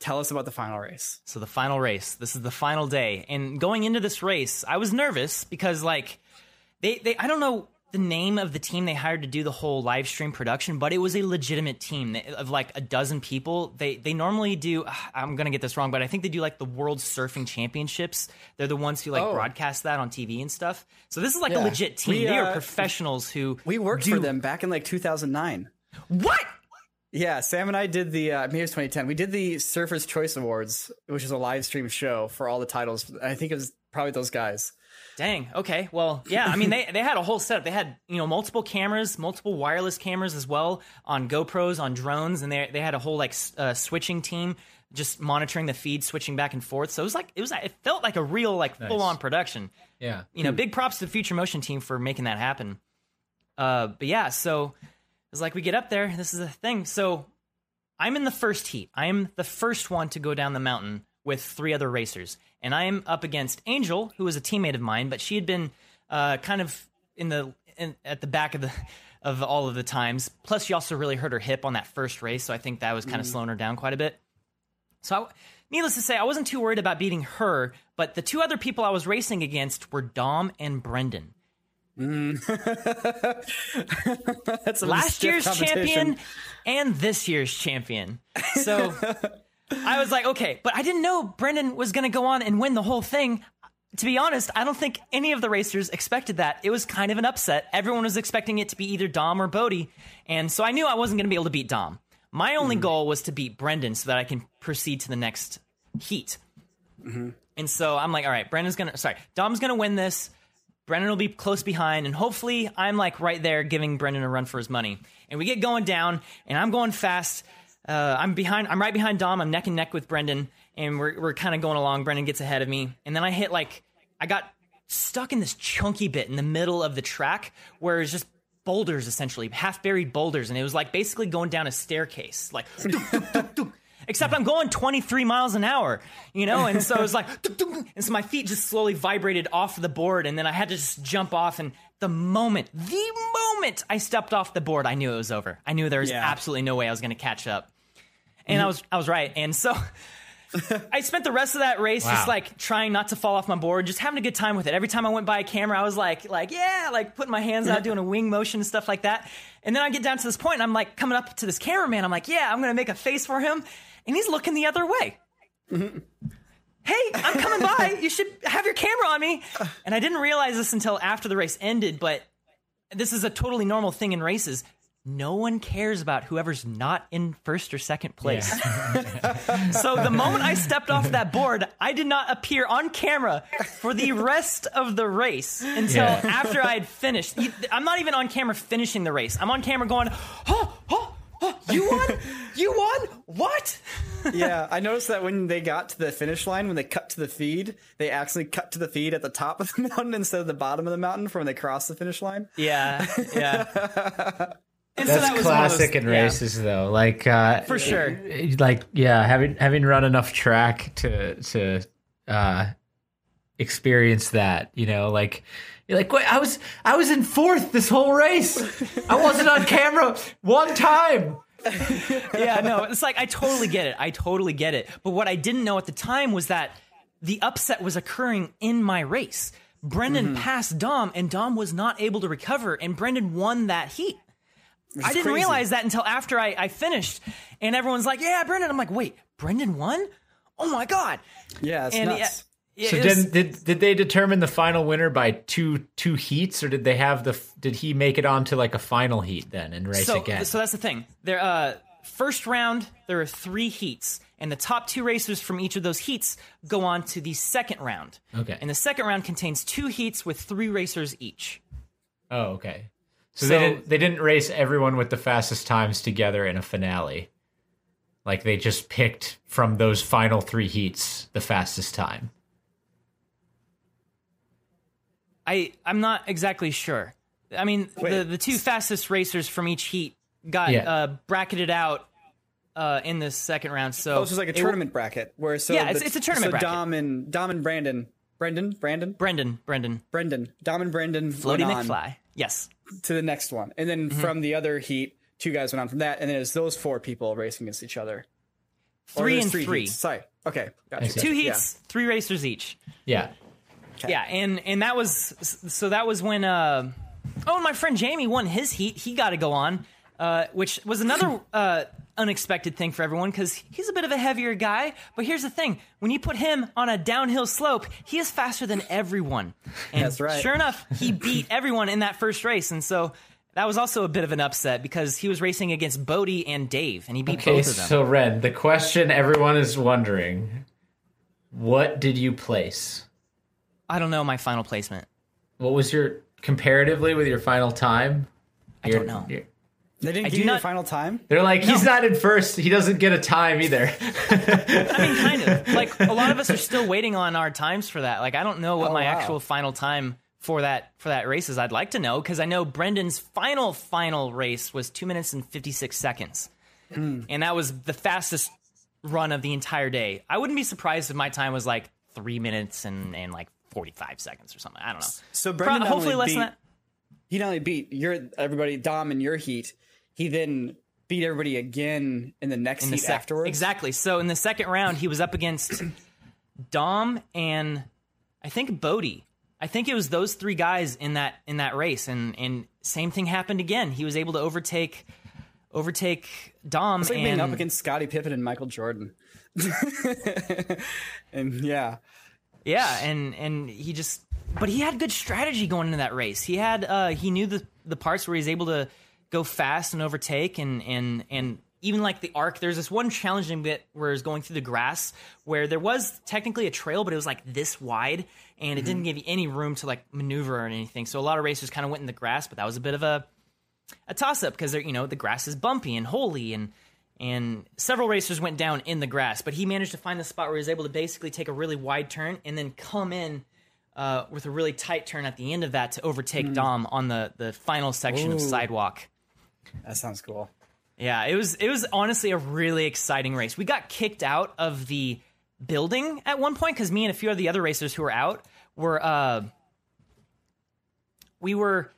Tell us about the final race. So the final race. This is the final day. And going into this race, I was nervous because like they they I don't know the name of the team they hired to do the whole live stream production, but it was a legitimate team of like a dozen people. They they normally do I'm going to get this wrong, but I think they do like the World Surfing Championships. They're the ones who like Oh. broadcast that on TV and stuff. So this is like a legit team. We, they are uh, professionals who We worked do for them back in like 2009. What? Yeah, Sam and I did the uh, maybe it was 2010. We did the Surfers Choice Awards, which is a live stream show for all the titles. I think it was probably those guys. Dang. Okay. Well, yeah. I mean, they they had a whole setup. They had you know multiple cameras, multiple wireless cameras as well on GoPros, on drones, and they they had a whole like uh, switching team just monitoring the feed, switching back and forth. So it was like it was it felt like a real like full on production. Yeah. You know, big props to the Future Motion team for making that happen. Uh, but yeah, so it's like we get up there. This is the thing. So I'm in the first heat. I am the first one to go down the mountain with three other racers, and I am up against Angel, who was a teammate of mine, but she had been uh, kind of in the in, at the back of the of all of the times. Plus, she also really hurt her hip on that first race, so I think that was kind of slowing her down quite a bit. So, I, needless to say, I wasn't too worried about beating her, but the two other people I was racing against were Dom and Brendan. That's last year's champion and this year's champion. So I was like, okay, but I didn't know Brendan was going to go on and win the whole thing. To be honest, I don't think any of the racers expected that. It was kind of an upset. Everyone was expecting it to be either Dom or Bodie, and so I knew I wasn't going to be able to beat Dom. My only goal was to beat Brendan so that I can proceed to the next heat. And so I'm like, all right, Brendan's gonna, sorry, Dom's gonna win this. Brendan will be close behind, and hopefully I'm like right there giving Brendan a run for his money. And we get going down, and I'm going fast. Uh, I'm behind, I'm right behind Dom. I'm neck and neck with Brendan, and we're, we're kind of going along. Brendan gets ahead of me, and then I hit like, I got stuck in this chunky bit in the middle of the track where it's just boulders essentially, half buried boulders, and it was like basically going down a staircase, like. Except I'm going 23 miles an hour, you know, and so it was like, and so my feet just slowly vibrated off the board, and then I had to just jump off. And the moment, the moment I stepped off the board, I knew it was over. I knew there was Yeah. absolutely no way I was going to catch up, and I mm-hmm. was I was right. And so I spent the rest of that race Wow. just like trying not to fall off my board, just having a good time with it. Every time I went by a camera, I was like, like, yeah, like putting my hands out, doing a wing motion and stuff like that. And then I get down to this point, and I'm like coming up to this cameraman. I'm like, yeah, I'm gonna make a face for him, and he's looking the other way. Mm-hmm. hey, I'm coming by. You should have your camera on me. And I didn't realize this until after the race ended, but this is a totally normal thing in races. No one cares about whoever's not in first or second place. so the moment I stepped off that board, I did not appear on camera for the rest of the race until Yeah. after I had finished. I'm not even on camera finishing the race. I'm on camera going, oh, oh you won? You won? What? yeah, I noticed that when they got to the finish line, when they cut to the feed, they actually cut to the feed at the top of the mountain instead of the bottom of the mountain from when they crossed the finish line. Yeah, yeah. And so That's that was one those- classic in yeah. races, though. Like uh, For sure. Like yeah, having having run enough track to to uh, experience that. You know, like you're like, wait, I was I was in fourth this whole race. I wasn't on camera one time. yeah, no, it's like I totally get it. I totally get it. But what I didn't know at the time was that the upset was occurring in my race. Brendan mm-hmm. passed Dom, and Dom was not able to recover, and Brendan won that heat. I didn't crazy. realize that until after I, I finished, and everyone's like, "Yeah, Brendan." I'm like, "Wait, Brendan won? Oh my god!" Yeah, it's and nuts. So was- did, did did they determine the final winner by two two heats, or did they have the did he make it onto like a final heat then and race so, again? So that's the thing. There, uh, first round, there are three heats, and the top two racers from each of those heats go on to the second round. Okay. And the second round contains two heats with three racers each. Oh, okay. So, So- they didn't they didn't race everyone with the fastest times together in a finale. Like they just picked from those final three heats the fastest time. I I'm not exactly sure. I mean, the the two fastest racers from each heat got Yeah. uh, bracketed out uh, in the second round. So Oh, it's just like a it- tournament bracket where so Yeah, it's- the- it's a tournament So bracket. Dom and Dom and Brandon, Brendan, Brandon, Brendan, Brendan, Brendan, Dom and Brendan Floaty McFly. Yes. to the next one, and then Mm-hmm. from the other heat, two guys went on from that, and then it's those four people racing against each other. Or Three and three. heats. Sorry. Okay. Gotcha. see. Two Yeah. heats, three racers each. Yeah. Yeah, and and that was so that was when uh oh and my friend Jamie won his heat. He got to go on, uh, which was another uh, unexpected thing for everyone because he's a bit of a heavier guy. But here's the thing: when you put him on a downhill slope, he is faster than everyone. And That's right. Sure enough, he beat everyone in that first race, and so. That was also a bit of an upset because he was racing against Bodie and Dave, and he beat Okay, both of them. so Wren, the question everyone is wondering: What did you place? I don't know my final placement. What was your comparatively with your final time? I don't know. you're- They didn't I give do you your not- final time. They're like, he's not in first. He doesn't get a time either. I mean, kind of. Like a lot of us are still waiting on our times for that. Like I don't know what Oh, my wow. actual final time for that for that race is. I'd like to know because I know Brendan's final final race was two minutes and fifty six seconds, Hmm. and that was the fastest run of the entire day. I wouldn't be surprised if my time was like three minutes and and like forty five seconds or something. I don't know. So Pro- Brendan not hopefully less beat, than that. He not only beat your everybody Dom in your heat, he then beat everybody again in the next in the heat sec- afterwards. Exactly. So in the second round, he was up against Dom and I think Bodie. I think it was those three guys in that in that race, and and same thing happened again. He was able to overtake overtake Dom. It's like and, being up against Scottie Pippen and Michael Jordan. and yeah, Yeah, and and he just but he had good strategy going into that race. He had uh he knew the the parts where he's able to go fast and overtake and and and even like the arc there's this one challenging bit where it's going through the grass where there was technically a trail but it was like this wide and it didn't give you any room to like maneuver or anything. So a lot of racers kind of went in the grass, but that was a bit of a a toss up because they're you know the grass is bumpy and holy and and several racers went down in the grass, but he managed to find the spot where he was able to basically take a really wide turn and then come in uh, with a really tight turn at the end of that to overtake Dom on the the final section of sidewalk. that sounds cool. Yeah, it was it was honestly a really exciting race. We got kicked out of the building at one point because me and a few of the other racers who were out were uh we were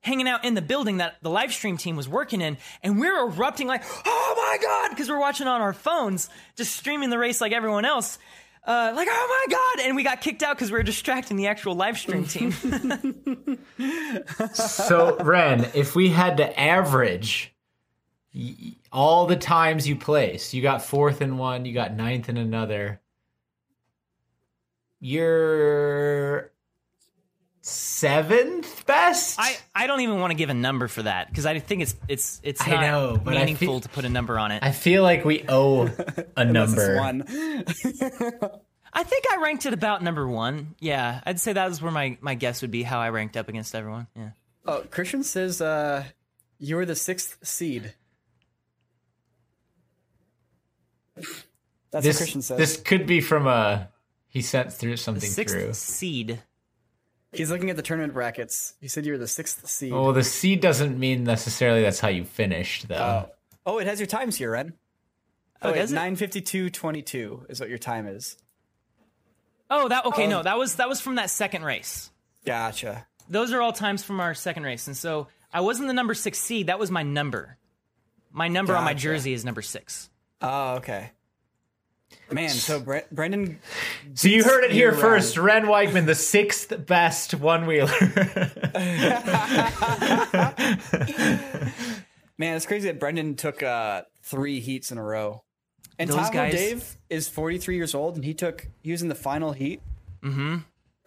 hanging out in the building that the live stream team was working in, and we're erupting like, "Oh my god!" because we're watching on our phones, just streaming the race like everyone else. Uh, like, oh my god! And we got kicked out because we were distracting the actual live stream team. so, Wren, if we had to average all the times you placed, you got fourth in one, you got ninth in another. You're seventh best. I, I don't even want to give a number for that because I think it's it's it's I not know, but I meaningful feel- to put a number on it. I feel like we owe a number. one. I think I ranked it about number one. Yeah, I'd say that was where my, my guess would be how I ranked up against everyone. Yeah. Oh, Christian says uh, you were the sixth seed. That's This what Christian says. this could be from a he sent through something Sixth through. seed. He's looking at the tournament brackets. He said you were the sixth seed. Well, the seed doesn't mean necessarily that's how you finished, though. Oh. Oh, it has your times here, Wren. Oh, Oh, does it? nine fifty two twenty two is what your time is. Oh, that okay. Oh. No, that was that was from that second race. Gotcha. Those are all times from our second race, and so I wasn't the number six seed. That was my number. My number on my jersey is number six. Oh, okay. Man, so Bre- Brendan, So you heard it here first. Wren Weichman, the sixth best one wheeler. man, it's crazy that Brendan took uh, three heats in a row. And Those Tahoe guys- Dave is forty three years old, and he took he was in the final heat. Mm-hmm.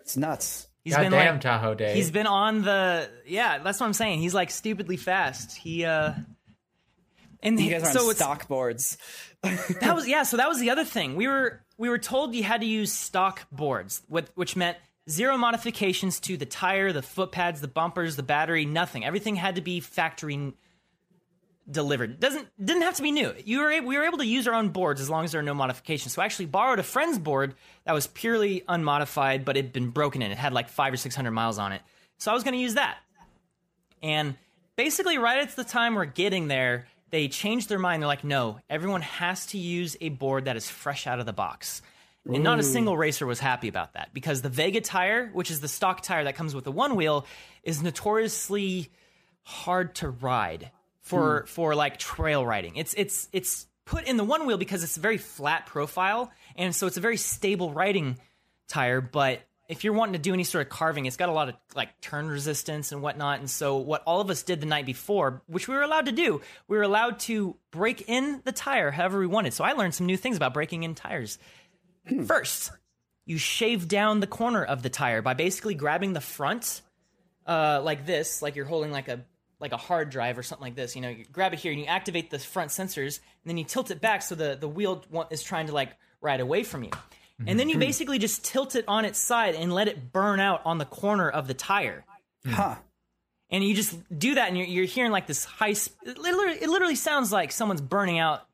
It's nuts. He's God been damn, like Tahoe Day. he's been on the yeah. That's what I'm saying. He's like stupidly fast. He uh. And You guys are so on stock boards. That was yeah so that was the other thing. We were we were told you had to use stock boards with, which meant zero modifications to the tire the foot pads the bumpers the battery nothing. Everything had to be factory delivered. Doesn't didn't have to be new. You were we were able to use our own boards as long as there are no modifications. So I actually borrowed a friend's board that was purely unmodified but it had been broken in it. Had like five or six hundred miles on it. So I was going to use that. And basically, right at the time we're getting there, they changed their mind. They're like, no, everyone has to use a board that is fresh out of the box. And not a single racer was happy about that because the Vega tire, which is the stock tire that comes with the one wheel, is notoriously hard to ride for hmm. for like trail riding. It's it's it's put in the one wheel because it's a very flat profile and so it's a very stable riding tire, but if you're wanting to do any sort of carving, it's got a lot of like turn resistance and whatnot. And so, what all of us did the night before, which we were allowed to do, we were allowed to break in the tire however we wanted. So, I learned some new things about breaking in tires. First, you shave down the corner of the tire by basically grabbing the front, uh, like this, like you're holding like a like a hard drive or something like this. You know, you grab it here and you activate the front sensors, and then you tilt it back so the the wheel is trying to like ride away from you. And then you mm-hmm. basically just tilt it on its side and let it burn out on the corner of the tire. Hmm. Huh. And you just do that, and you're, you're hearing like this high. Sp- it, literally, it literally sounds like someone's burning out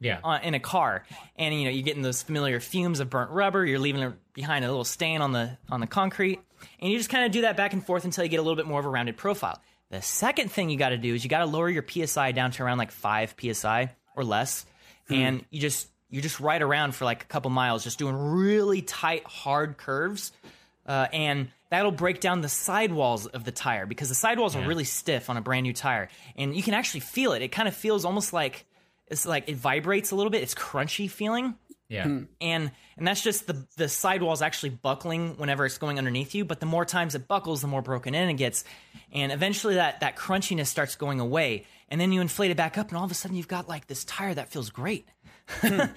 Yeah. on, in a car, and you know you're getting those familiar fumes of burnt rubber. You're leaving it behind a little stain on the on the concrete, and you just kind of do that back and forth until you get a little bit more of a rounded profile. The second thing you got to do is you got to lower your psi down to around like five psi or less, hmm. and you just you just ride around for like a couple miles, just doing really tight, hard curves, uh, and that'll break down the sidewalls of the tire because the sidewalls are really stiff on a brand new tire, and you can actually feel it. It kind of feels almost like it's like it vibrates a little bit. It's crunchy feeling, Yeah. and and that's just the the sidewalls actually buckling whenever it's going underneath you. But the more times it buckles, the more broken in it gets, and eventually that that crunchiness starts going away. And then you inflate it back up, and all of a sudden you've got like this tire that feels great.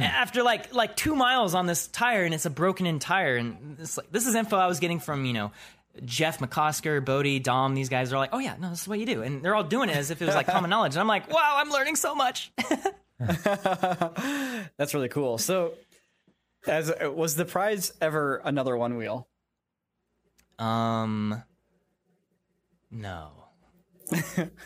After like like two miles on this tire, and it's a broken in tire, and it's like this is info I was getting from you know Jeff McCosker, Bodie, Dom. These guys are like, oh yeah, no, this is what you do, and they're all doing it as if it was like common knowledge. And I'm like, wow, I'm learning so much. That's really cool. So, as was the prize ever another one wheel? Um, no.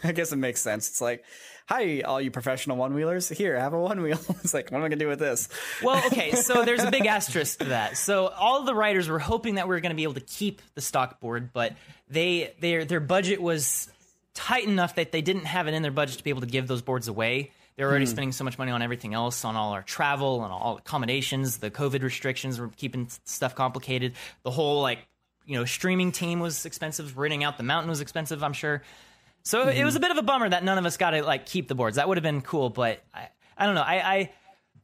I guess it makes sense. It's like, hi, all you professional one wheelers. Here, have a one wheel. it's like, what am I gonna do with this? Well, okay, so there's a big asterisk to that. So all the writers were hoping that we were going to be able to keep the stock board, but they their their budget was tight enough that they didn't have it in their budget to be able to give those boards away. They're already hmm. spending so much money on everything else, on all our travel, and all accommodations. The COVID restrictions were keeping stuff complicated. The whole like you know streaming team was expensive. Renting out the mountain was expensive. I'm sure. So it was a bit of a bummer that none of us got to like keep the boards. That would have been cool, but I, I don't know. I, I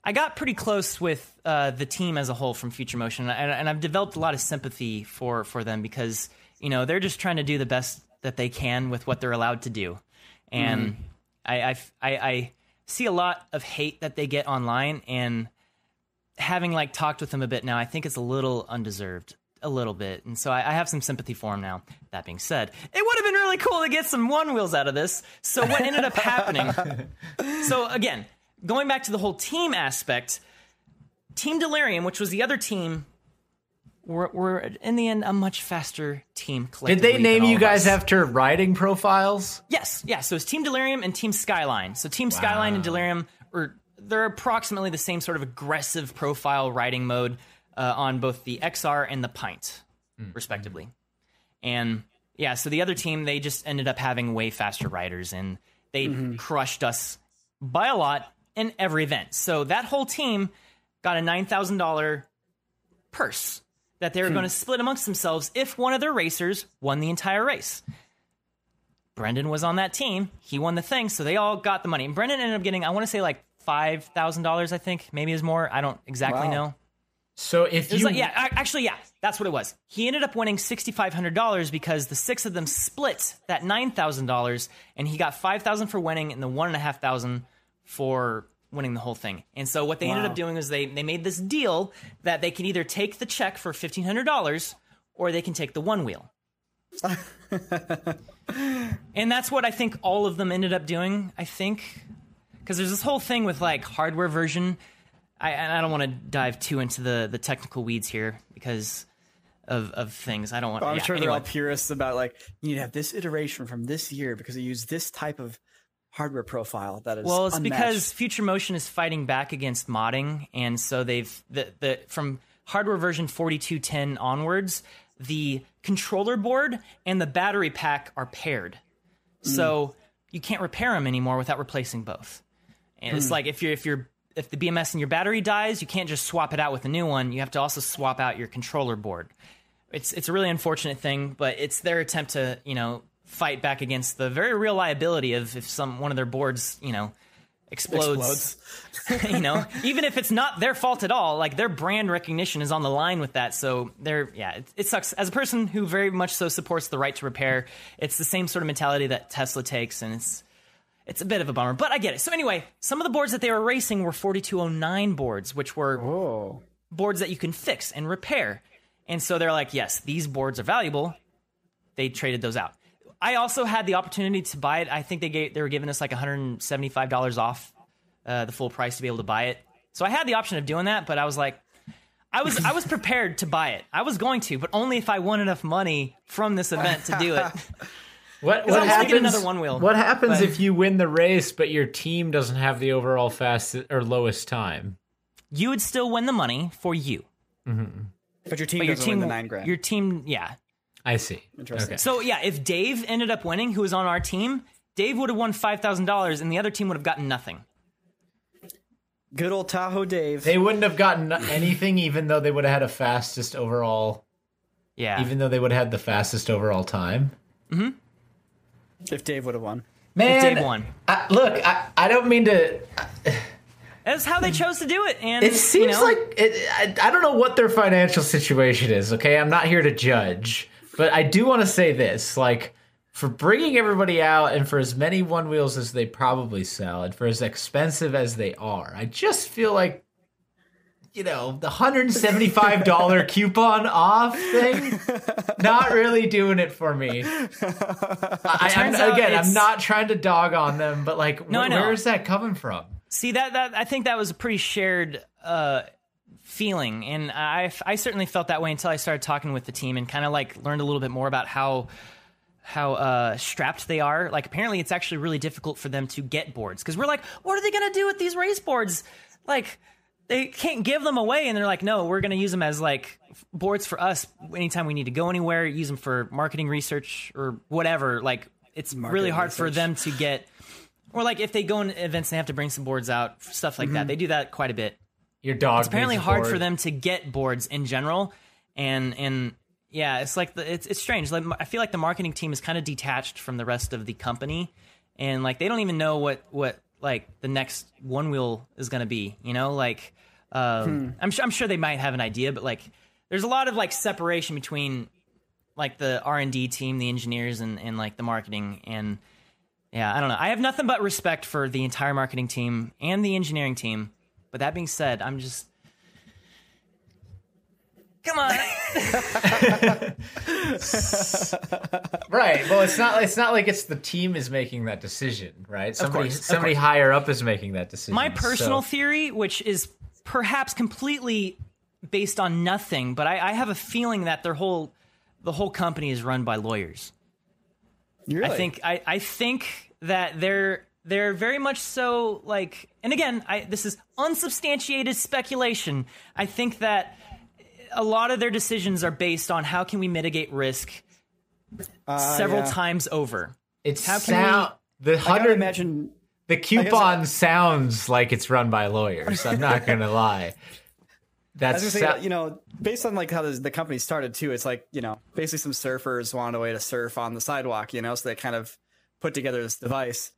I got pretty close with uh, the team as a whole from Future Motion, and, and I've developed a lot of sympathy for for them because you know they're just trying to do the best that they can with what they're allowed to do, and I, I I I see a lot of hate that they get online, and having like talked with them a bit now, I think it's a little undeserved. A little bit, and so I, I have some sympathy for him now. That being said, it would have been really cool to get some one wheels out of this. So what ended up happening? So again, going back to the whole team aspect, Team Delirium, which was the other team, were, were in the end a much faster team. Did they name you guys us. after riding profiles? Yes, yeah. So it's Team Delirium and Team Skyline. So Team Skyline and Delirium are they're approximately the same sort of aggressive profile riding mode uh, on both the XR and the Pint, mm. respectively. And yeah, so the other team they just ended up having way faster riders and they mm-hmm. crushed us by a lot in every event. So that whole team got a nine thousand dollar purse that they were hmm. going to split amongst themselves if one of their racers won the entire race. Brendan was on that team. He won the thing, so they all got the money. And Brendan ended up getting, I want to say like five thousand dollars. I think maybe it was more. I don't exactly Wow. know. So if It was you like, yeah, actually, yeah, that's what it was. He ended up winning sixty five hundred dollars because the six of them split that nine thousand dollars, and he got five thousand for winning and the one and a half thousand for winning the whole thing. And so what they ended up doing was they they made this deal that they can either take the check for fifteen hundred dollars or they can take the one wheel. and that's what I think all of them ended up doing. I think because there's this whole thing with like hardware version. I, and I don't want to dive too into the the technical weeds here because of of things. I don't want. I'm yeah, sure anyway. they're all purists about like you need to have this iteration from this year because it used this type of hardware profile that is Well, it's unmatched. because Future Motion is fighting back against modding, and so they've the, the from hardware version 4210 onwards, the controller board and the battery pack are paired, mm. so you can't repair them anymore without replacing both. And it's mm. like if you're if you're if the BMS in your battery dies, you can't just swap it out with a new one. You have to also swap out your controller board. It's it's a really unfortunate thing, but it's their attempt to you know fight back against the very real liability of if some one of their boards you know explodes. you know, even if it's not their fault at all, like their brand recognition is on the line with that. So they're yeah, it, it sucks. As a person who very much so supports the right to repair, it's the same sort of mentality that Tesla takes, and it's it's a bit of a bummer, but I get it. So anyway, some of the boards that they were racing were 4209 boards, which were oh boards that you can fix and repair. And so they're like, yes, these boards are valuable. They traded those out. I also had the opportunity to buy it. I think they gave, they were giving us like $175 off uh, the full price to be able to buy it. So I had the option of doing that, but I was like, I was I was prepared to buy it. I was going to, but only if I won enough money from this event to do it. What, what happens? get another one wheel, what happens but- if you win the race, but your team doesn't have the overall fastest or lowest time? You would still win the money for you, mm-hmm. But your team but your doesn't team, win the nine grand. your team, yeah. I see. Interesting. Okay. So yeah, if Dave ended up winning, who was on our team, Dave would have won five thousand dollars, and the other team would have gotten nothing. Good old Tahoe Dave. They wouldn't have gotten anything, even though they would have had a fastest overall. Yeah, Even though they would have had the fastest overall time. Mm-hmm. If Dave would have won. Man, if Dave won. I, look, I, I don't mean to. That's how they chose to do it, and It seems you know, like it, I, I don't know what their financial situation is. Okay, I'm not here to judge, but I do want to say this: like for bringing everybody out, and for as many one wheels as they probably sell, and for as expensive as they are, I just feel like. You know, the $175 coupon off thing, not really doing it for me. I, I'm, again, I'm not trying to dog on them, but like, No, wh- where is that coming from? See that that I think that was a pretty shared uh, feeling, and I I certainly felt that way until I started talking with the team and kind of like learned a little bit more about how how uh, strapped they are. Like apparently, it's actually really difficult for them to get boards because we're like, what are they gonna do with these race boards? Like they can't give them away, and they're like, no, we're gonna use them as like boards for us anytime we need to go anywhere. Use them for marketing research or whatever. Like it's really hard for them to get. Or like if they go in events, they have to bring some boards out, stuff like that. Mm-hmm. They do that quite a bit. Your dog. It's apparently hard board. for them to get boards in general, and and yeah, it's like the, it's it's strange. Like I feel like the marketing team is kind of detached from the rest of the company, and like they don't even know what what like the next one wheel is going to be. You know, like um, I'm sure I'm sure they might have an idea, but like there's a lot of like separation between like the R and D team, the engineers, and and like the marketing and. Yeah, I don't know. I have nothing but respect for the entire marketing team and the engineering team. But that being said, I'm just Come on. Right. Well, it's not. It's not like it's the team is making that decision, right? Somebody, course, of somebody higher up is making that decision. My personal So- theory, which is perhaps completely based on nothing, but I, I have a feeling that their whole the whole company is run by lawyers. Really? I think I, I think that they're they're very much so like and again I this is unsubstantiated speculation. I think that a lot of their decisions are based on how can we mitigate risk uh, several yeah. times over. It's How can sound the hundred. imagine. the coupon sounds like it's run by lawyers. I'm not gonna lie. I That's was gonna say, you know, based on like how the, the company started too, it's like you know, basically some surfers wanted a way to surf on the sidewalk, you know, so they kind of put together this device.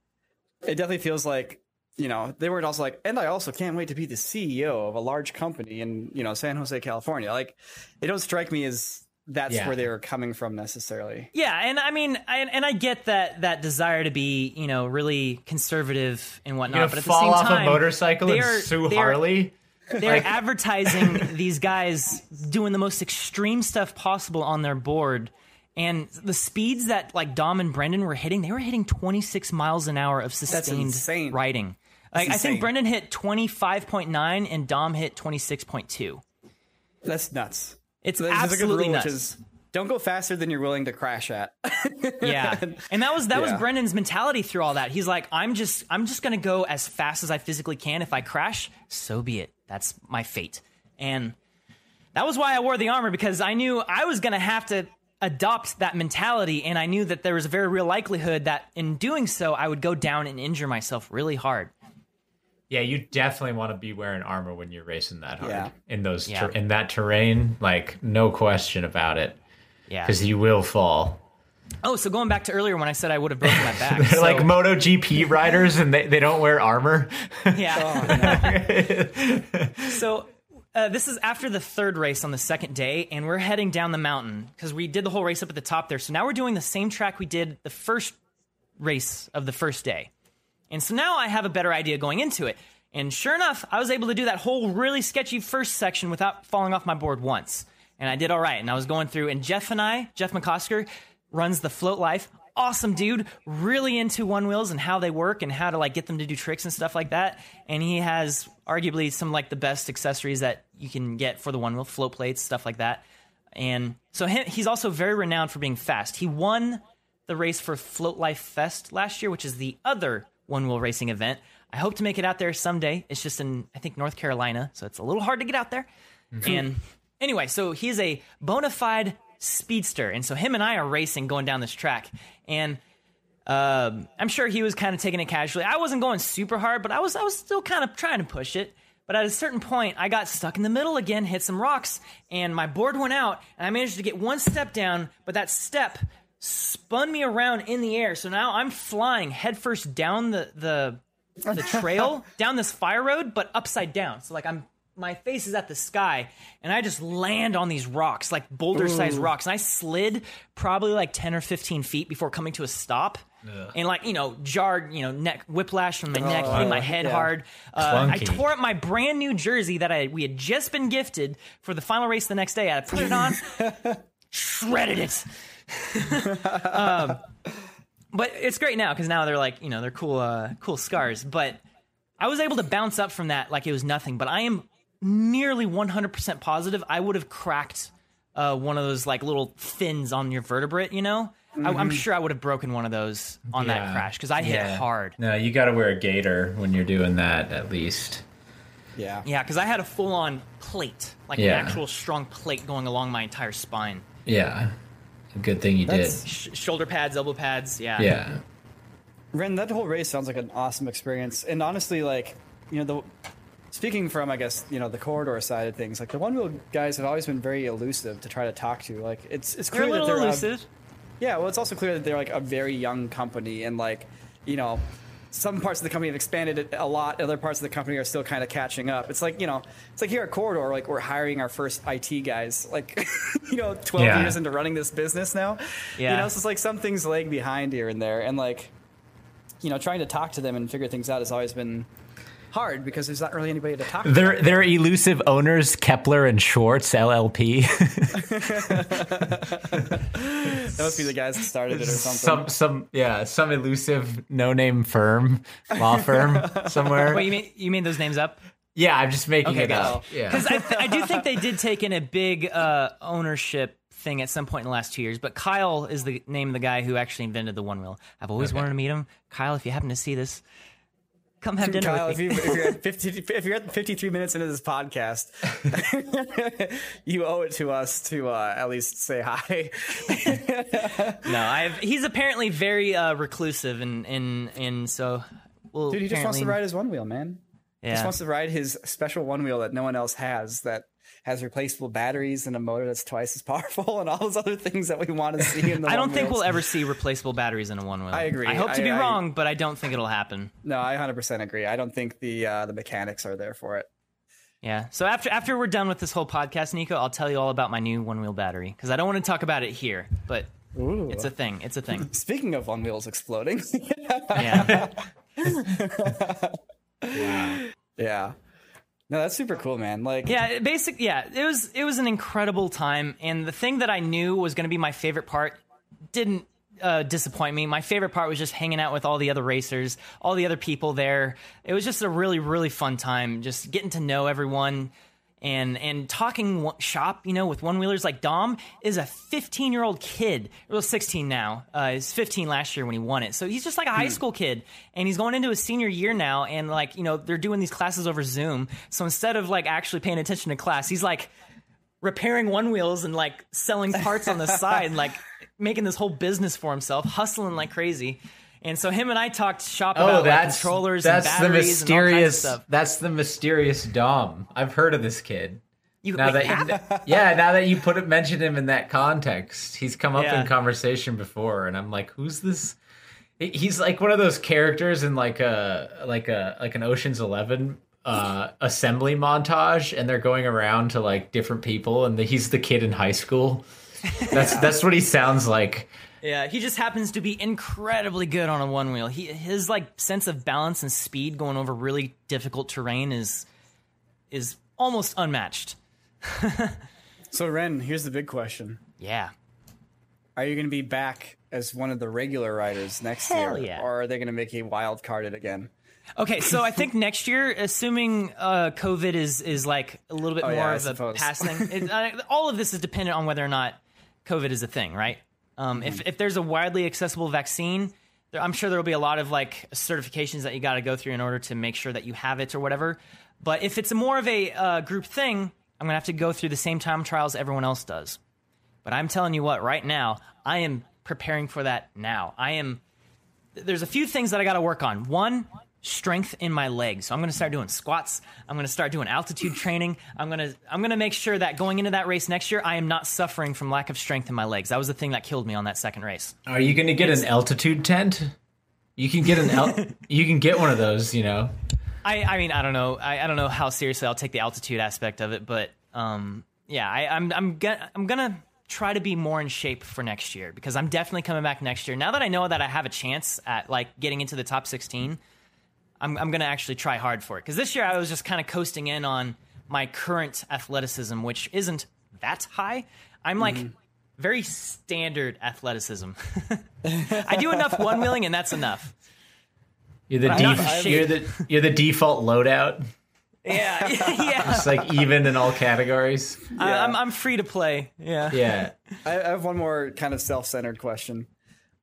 It definitely feels like, you know, they weren't also like, and I also can't wait to be the CEO of a large company in you know San Jose, California. Like, they don't strike me as that's Yeah. where they were coming from necessarily. Yeah, and I mean, I, and I get that that desire to be, you know, really conservative and whatnot. you know, but at the same off time, a motorcycle they and are- sue they are- Harley. They're advertising these guys doing the most extreme stuff possible on their board. And the speeds that like Dom and Brendan were hitting, they were hitting 26 miles an hour of sustained riding. Like I think. Brendan hit 25.9 and Dom hit 26.2. That's nuts. It's there's absolutely rule, nuts. is don't go faster than you're willing to crash at. yeah and that was that was brendan's mentality through all that he's like i'm just i'm just gonna go as fast as i physically can if i crash so be it that's my fate and that was why i wore the armor because i knew i was gonna have to adopt that mentality and i knew that there was a very real likelihood that in doing so i would go down and injure myself really hard Yeah, you definitely want to be wearing armor when you're racing that hard Yeah. in those Yeah. ter- in that terrain. Like no question about it, yeah because you will fall. oh so going back to earlier when i said i would have broken my back They're so- like MotoGP riders, and they, they don't wear armor. yeah So uh, this is after the third race on the second day, and we're heading down the mountain because we did the whole race up at the top there. So now we're doing the same track we did the first race of the first day. And so now I have a better idea going into it. And sure enough, I was able to do that whole really sketchy first section without falling off my board once. And I did all right. And I was going through, and Jeff and I, Jeff McCosker, runs the Float Life. awesome dude, really into one wheels and how they work and how to like get them to do tricks and stuff like that. And he has arguably some like the best accessories that you can get for the one wheel, float plates, stuff like that. And so he, he's also very renowned for being fast. He won the race for Float Life Fest last year, which is the other one wheel racing event. I hope to make it out there someday. It's just in I think North Carolina, so it's a little hard to get out there. And anyway, so he's a bona fide speedster, and so him and I are racing going down this track, and um, I'm sure he was kind of taking it casually. I wasn't going super hard, but I was I was still kind of trying to push it. But at a certain point, I got stuck in the middle again, hit some rocks, and my board went out, and I managed to get one step down, but that step spun me around in the air. So now I'm flying headfirst down the the the trail, down this fire road, but upside down. So like I'm my face is at the sky and I just land on these rocks, like boulder sized rocks. And I slid probably like 10 or 15 feet before coming to a stop. And like, you know, jarred, you know, neck whiplash from my neck, hitting my head hard. Uh, I tore up my brand new jersey that I we had just been gifted for the final race the next day. I put it on, shredded it. um, but it's great now because now they're like, you know, they're cool, uh, cool scars. But I was able to bounce up from that like it was nothing. But I am nearly 100% positive I would have cracked uh, one of those like little fins on your vertebrate. You know, I, I'm sure I would have broken one of those on that crash because I hit Yeah. hard. No, you got to wear a gator when you're doing that at least. Yeah. Yeah, because I had a full on plate, like Yeah. an actual strong plate going along my entire spine. Yeah. Good thing you That's- Sh- shoulder pads, elbow pads. Yeah. Yeah. Wren, that whole race sounds like an awesome experience. And honestly, like, you know, the speaking from I guess, you know, the corridor side of things, like the one wheel guys have always been very elusive to try to talk to. Like it's it's They're clear a little that they're a- elusive. yeah, well it's also clear that they're like a very young company and like, you know, some parts of the company have expanded a lot. Other parts of the company are still kind of catching up. It's like you know, it's like here at Corridor, like we're hiring our first IT guys. Like, you know, twelve Yeah. years into running this business now. Yeah. You know, so it's like some things lag behind here and there, and like, you know, trying to talk to them and figure things out has always been hard because there's not really anybody to talk to. Their their elusive owners Kepler and Schwartz LLP. That must be the guys that started it or something. some some yeah some elusive no name firm law firm somewhere. Wait, you mean you mean those names up? yeah, I'm just making Okay, it gotcha. up. Yeah. Because I, th- I do think they did take in a big uh, ownership thing at some point in the last two years. But Kyle is the name of the guy who actually invented the one wheel. I've always wanted to meet him. Kyle, if you happen to see this, come have dinner Kyle, with if, me. you, if you're at 50, if you're at 53 minutes into this podcast, you owe it to us to uh, at least say hi. no, I've. He's apparently very uh, reclusive, and and and so. Well, Dude, he just wants to ride his one wheel, man. He Yeah. just wants to ride his special one wheel that no one else has. That has replaceable batteries and a motor that's twice as powerful, and all those other things that we want to see in the. I don't think we'll ever see replaceable batteries in a one wheel. I agree. I hope to I- be I- wrong, but I don't think it'll happen. No, I 100% agree. I don't think the uh, the mechanics are there for it. Yeah. So after after we're done with this whole podcast, Nico, I'll tell you all about my new one wheel battery because I don't want to talk about it here, but it's a thing. It's a thing. Speaking of one wheels exploding, Yeah. yeah. No, that's super cool, man. Like, Yeah, basic. Yeah, it was it was an incredible time, and the thing that I knew was going to be my favorite part didn't uh, disappoint me. My favorite part was just hanging out with all the other racers, all the other people there. It was just a really really fun time, just getting to know everyone. And and talking shop, you know, with one wheelers like Dom is a 15 year old kid. Well, 16 now. Uh, he's 15 last year when he won it. So he's just like a high school kid, and he's going into his senior year now. And like you know, they're doing these classes over Zoom. So instead of like actually paying attention to class, he's like repairing one wheels and like selling parts on the side and like making this whole business for himself, hustling like crazy. And so him and I talked shop oh, about like, that's controllers that's and the batteries and all kinds of mysterious. stuff. That's the mysterious Dom. I've heard of this kid. You, Now wait, that yeah, now that you put it mentioned him in that context, he's come up Yeah. in conversation before, and I'm like, who's this? He's like one of those characters in like a like a like an Ocean's Eleven uh assembly montage, and they're going around to like different people, and the, he's the kid in high school. That's that's what he sounds like. Yeah, he just happens to be incredibly good on a one wheel. He his like sense of balance and speed going over really difficult terrain is is almost unmatched. so Wren, here's the big question: Yeah. Are you going to be back as one of the regular riders next Hell year, yeah. or are they going to make you wild carded again? Okay, so I think next year, assuming uh, COVID is is like a little bit Oh, more yeah, of a past thing, it, all of this is dependent on whether or not COVID is a thing, right? Um, Mm-hmm. If if there's a widely accessible vaccine, there, I'm sure there will be a lot of like certifications that you got to go through in order to make sure that you have it or whatever. But if it's more of a uh, group thing, I'm gonna have to go through the same time trials everyone else does. But I'm telling you what, right now, I am preparing for that now. I am there's a few things that I got to work on. One, strength in my legs. So I'm going to start doing squats. I'm going to start doing altitude training. I'm going to I'm going to make sure that going into that race next year, I am not suffering from lack of strength in my legs. That was the thing that killed me on that second race. Are you going to get an altitude tent? You can get an el- you can get one of those, you know. I I mean I don't know I, I don't know how seriously I'll take the altitude aspect of it, but um yeah I, I'm I'm gonna I'm gonna try to be more in shape for next year because I'm definitely coming back next year. Now that I know that I have a chance at like getting into the top 16, I'm I'm gonna actually try hard for it because this year I was just kind of coasting in on my current athleticism, which isn't that high. I'm like. Very standard athleticism. I do enough one wheeling, and that's enough. You're the But I'm not in def- you're the you're the default loadout. Yeah, yeah. It's like even in all categories. I, I'm I'm free to play. Yeah. Yeah. I, I have one more kind of self-centered question.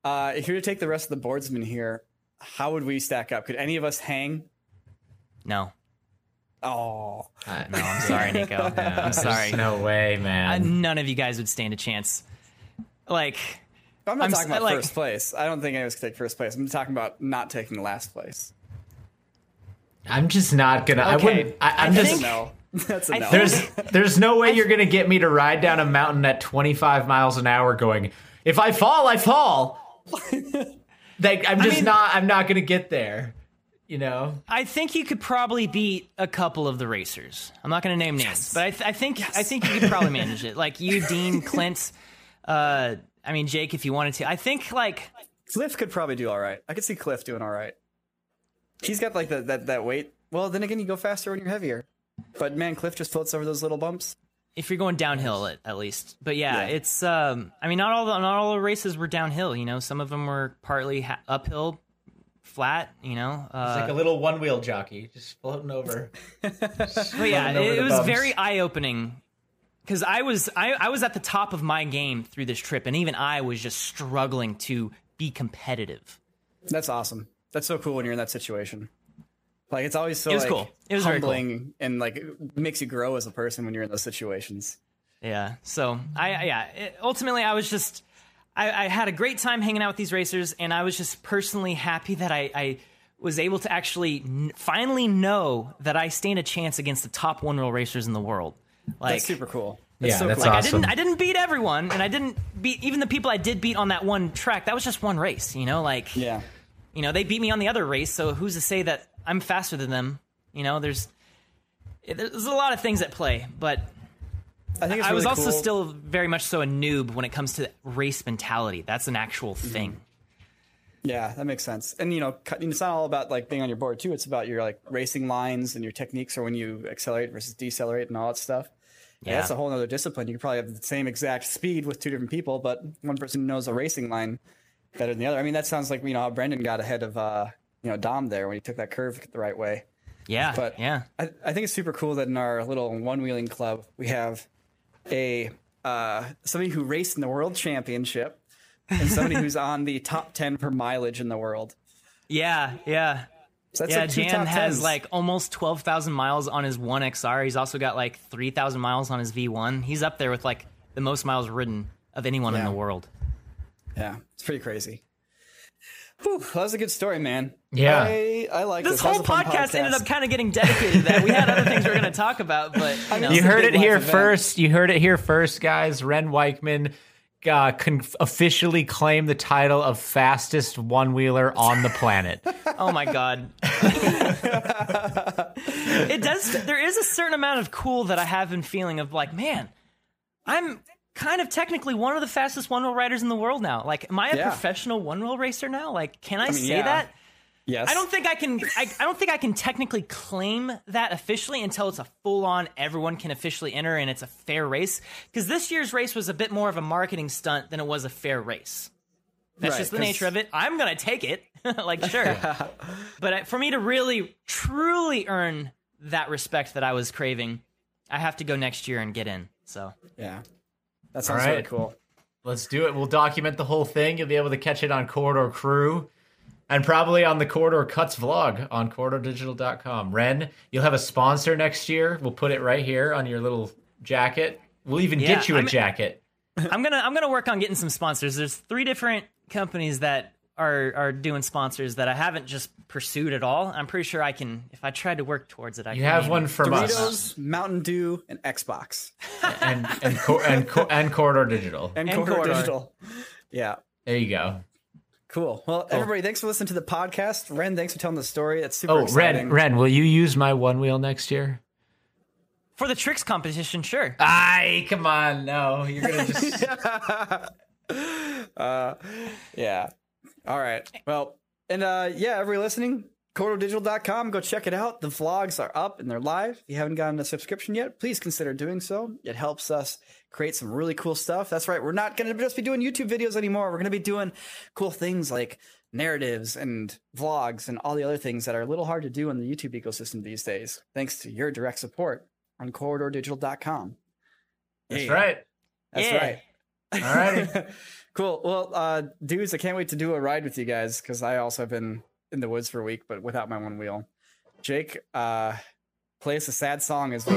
Uh, if you were to take the rest of the boardsmen here, how would we stack up? Could any of us hang? No. Oh, No, I'm sorry, Nico. I'm sorry. No way, Uh, man. none of you guys would stand a chance. Like, I'm not I'm talking s- about like- first place. I don't think any of us could take first place. I'm talking about not taking last place. I'm just not gonna. I wouldn't. I, I'm I just. think- No, that's a I no. There's there's no way you're gonna get me to ride down a mountain at 25 miles an hour, going. If I fall, I fall. like I'm just mean- not. I'm not gonna get there. You know. I think you could probably beat a couple of the racers. I'm not going to name names, but I, th- I think I think you could probably manage it. Like you, Dean, Clint. Uh, I mean, Jake, if you wanted to. I think like Cliff could probably do all right. I could see Cliff doing all right. He's got like the, that that weight. Well, then again, you go faster when you're heavier. But man, Cliff just floats over those little bumps. If you're going downhill at, at least. But yeah, Yeah. it's. Um, I mean, not all the, not all the races were downhill. You know, some of them were partly ha- uphill, flat. You know, uh, It's like a little one wheel jockey just floating over. But yeah, Floating over it, it was bumps. very eye opening because I was I, I was at the top of my game through this trip, and even I was just struggling to be competitive. That's awesome. That's so cool when you're in that situation. Like it's always so It was like, cool. It was very cool. and like it makes you grow as a person when you're in those situations. Yeah. So I yeah. It, ultimately, I was just I, I had a great time hanging out with these racers, and I was just personally happy that I. I was able to actually n- finally know that I stand a chance against the top one wheel racers in the world. Like That's super cool. Yeah, so that's cool. Like awesome. I didn't I didn't beat everyone and I didn't beat even the people I did beat on that one track. That was just one race, you know, like Yeah. you know, they beat me on the other race, so who's to say that I'm faster than them? You know, there's there's a lot of things at play, but I think I was really also cool. still very much so a noob when it comes to race mentality. That's an actual Mm-hmm. thing. Yeah, that makes sense. And you know, it's not all about like being on your board too. It's about your like racing lines and your techniques, or when you accelerate versus decelerate and all that stuff. Yeah, Yeah. that's a whole other discipline. You could probably have the same exact speed with two different people, but one person knows a racing line better than the other. I mean, that sounds like you know how Brendan got ahead of uh, you know Dom there when he took that curve the right way. Yeah, But yeah. I, I think it's super cool that in our little one wheeling club we have a uh, somebody who raced in the world championship and somebody who's on the top ten for mileage in the world. Yeah, yeah. So that's yeah, like Jan has 10s. like almost 12,000 miles on his 1XR. He's also got like 3,000 miles on his V1. He's up there with like the most miles ridden of anyone in the world. yeah, it's pretty crazy. Whew, that was a good story, man. Yeah. I, I like This this. Whole a fun podcast, ended up kind of getting dedicated to that. We had other things we were going to talk about, but you know, You heard it here event. first. You heard it here first, guys. Wren Weichman uh, con- officially claimed the title of fastest one wheeler on the planet. oh my god, it does. There is a certain amount of cool that I have been feeling of like, man, I'm kind of technically one of the fastest one wheel riders in the world now. Like, am I a Yeah. professional one wheel racer now? Like, can I, mean, say yeah. that? Yes. I don't think I can. I, I don't think I can technically claim that officially until it's a full on. Everyone can officially enter and it's a fair race. Because this year's race was a bit more of a marketing stunt than it was a fair race. That's Right, just the nature of it. I'm gonna take it, like sure. but for me to really, truly earn that respect that I was craving, I have to go next year and get in. So Yeah. That sounds right. really cool. Let's do it. We'll document the whole thing. You'll be able to catch it on Corridor Crew and probably on the Corridor Cuts vlog on corridordigital.com. Wren, you'll have a sponsor next year. We'll put it right here on your little jacket. We'll even Yeah, get you a I'm- jacket. I'm gonna I'm gonna work on getting some sponsors. There's three different companies that are are doing sponsors that I haven't just pursued at all. I'm pretty sure I can if I tried to work towards it. I You can have one from us Doritos, Mountain Dew, and Xbox. and and co- and, co- and Corridor Digital. And, And Corridor Corridor. Digital. Yeah. There you go. Cool. Well, everybody, thanks for listening to the podcast. Wren, thanks for telling the story. That's super Oh, exciting. Wren, Wren, will you use my one wheel next year? for the tricks competition. Sure. Aye, come on, no, you're gonna just. Uh, yeah. All right. Well, and uh, yeah, every listening, corridordigital.com, go check it out. The vlogs are up and they're live. If you haven't gotten a subscription yet, please consider doing so. It helps us create some really cool stuff. That's right. We're not going to just be doing YouTube videos anymore. We're going to be doing cool things like narratives and vlogs and all the other things that are a little hard to do in the YouTube ecosystem these days, thanks to your direct support on corridordigital.com. That's Yeah. right. That's Yeah. right. All righty. cool. Well, uh, dudes, I can't wait to do a ride with you guys because I also have been in the woods for a week, but without my one wheel. Jake, uh, play us a sad song as we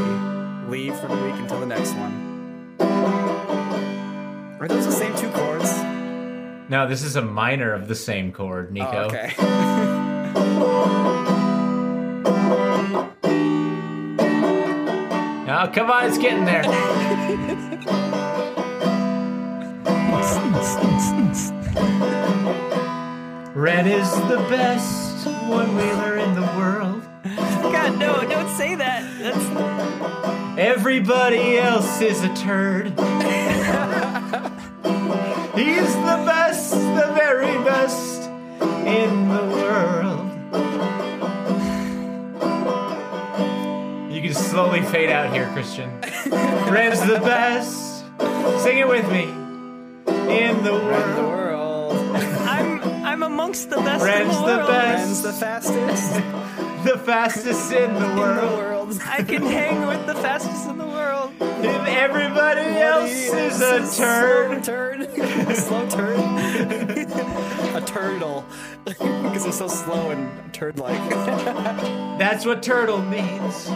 leave for the week until the next one. Are those the same two chords? No, this is a minor of the same chord, Nico. Oh, okay. Oh, come on, it's getting there. Red is the best one wheeler in the world. God, no, don't say that. That's Everybody else is a turd. He's the best, the very best in the world. You can slowly fade out here, Christian. Red's the best. Sing it with me. In the the world. world. I'm I'm amongst the best Wren's in the the best. Wren's the fastest The fastest in the in the world. world. I can hang with the fastest in the world. And everybody else is a Slow turd. turd. slow turd. a turtle. Because it's so slow and turd like. That's what turtle means.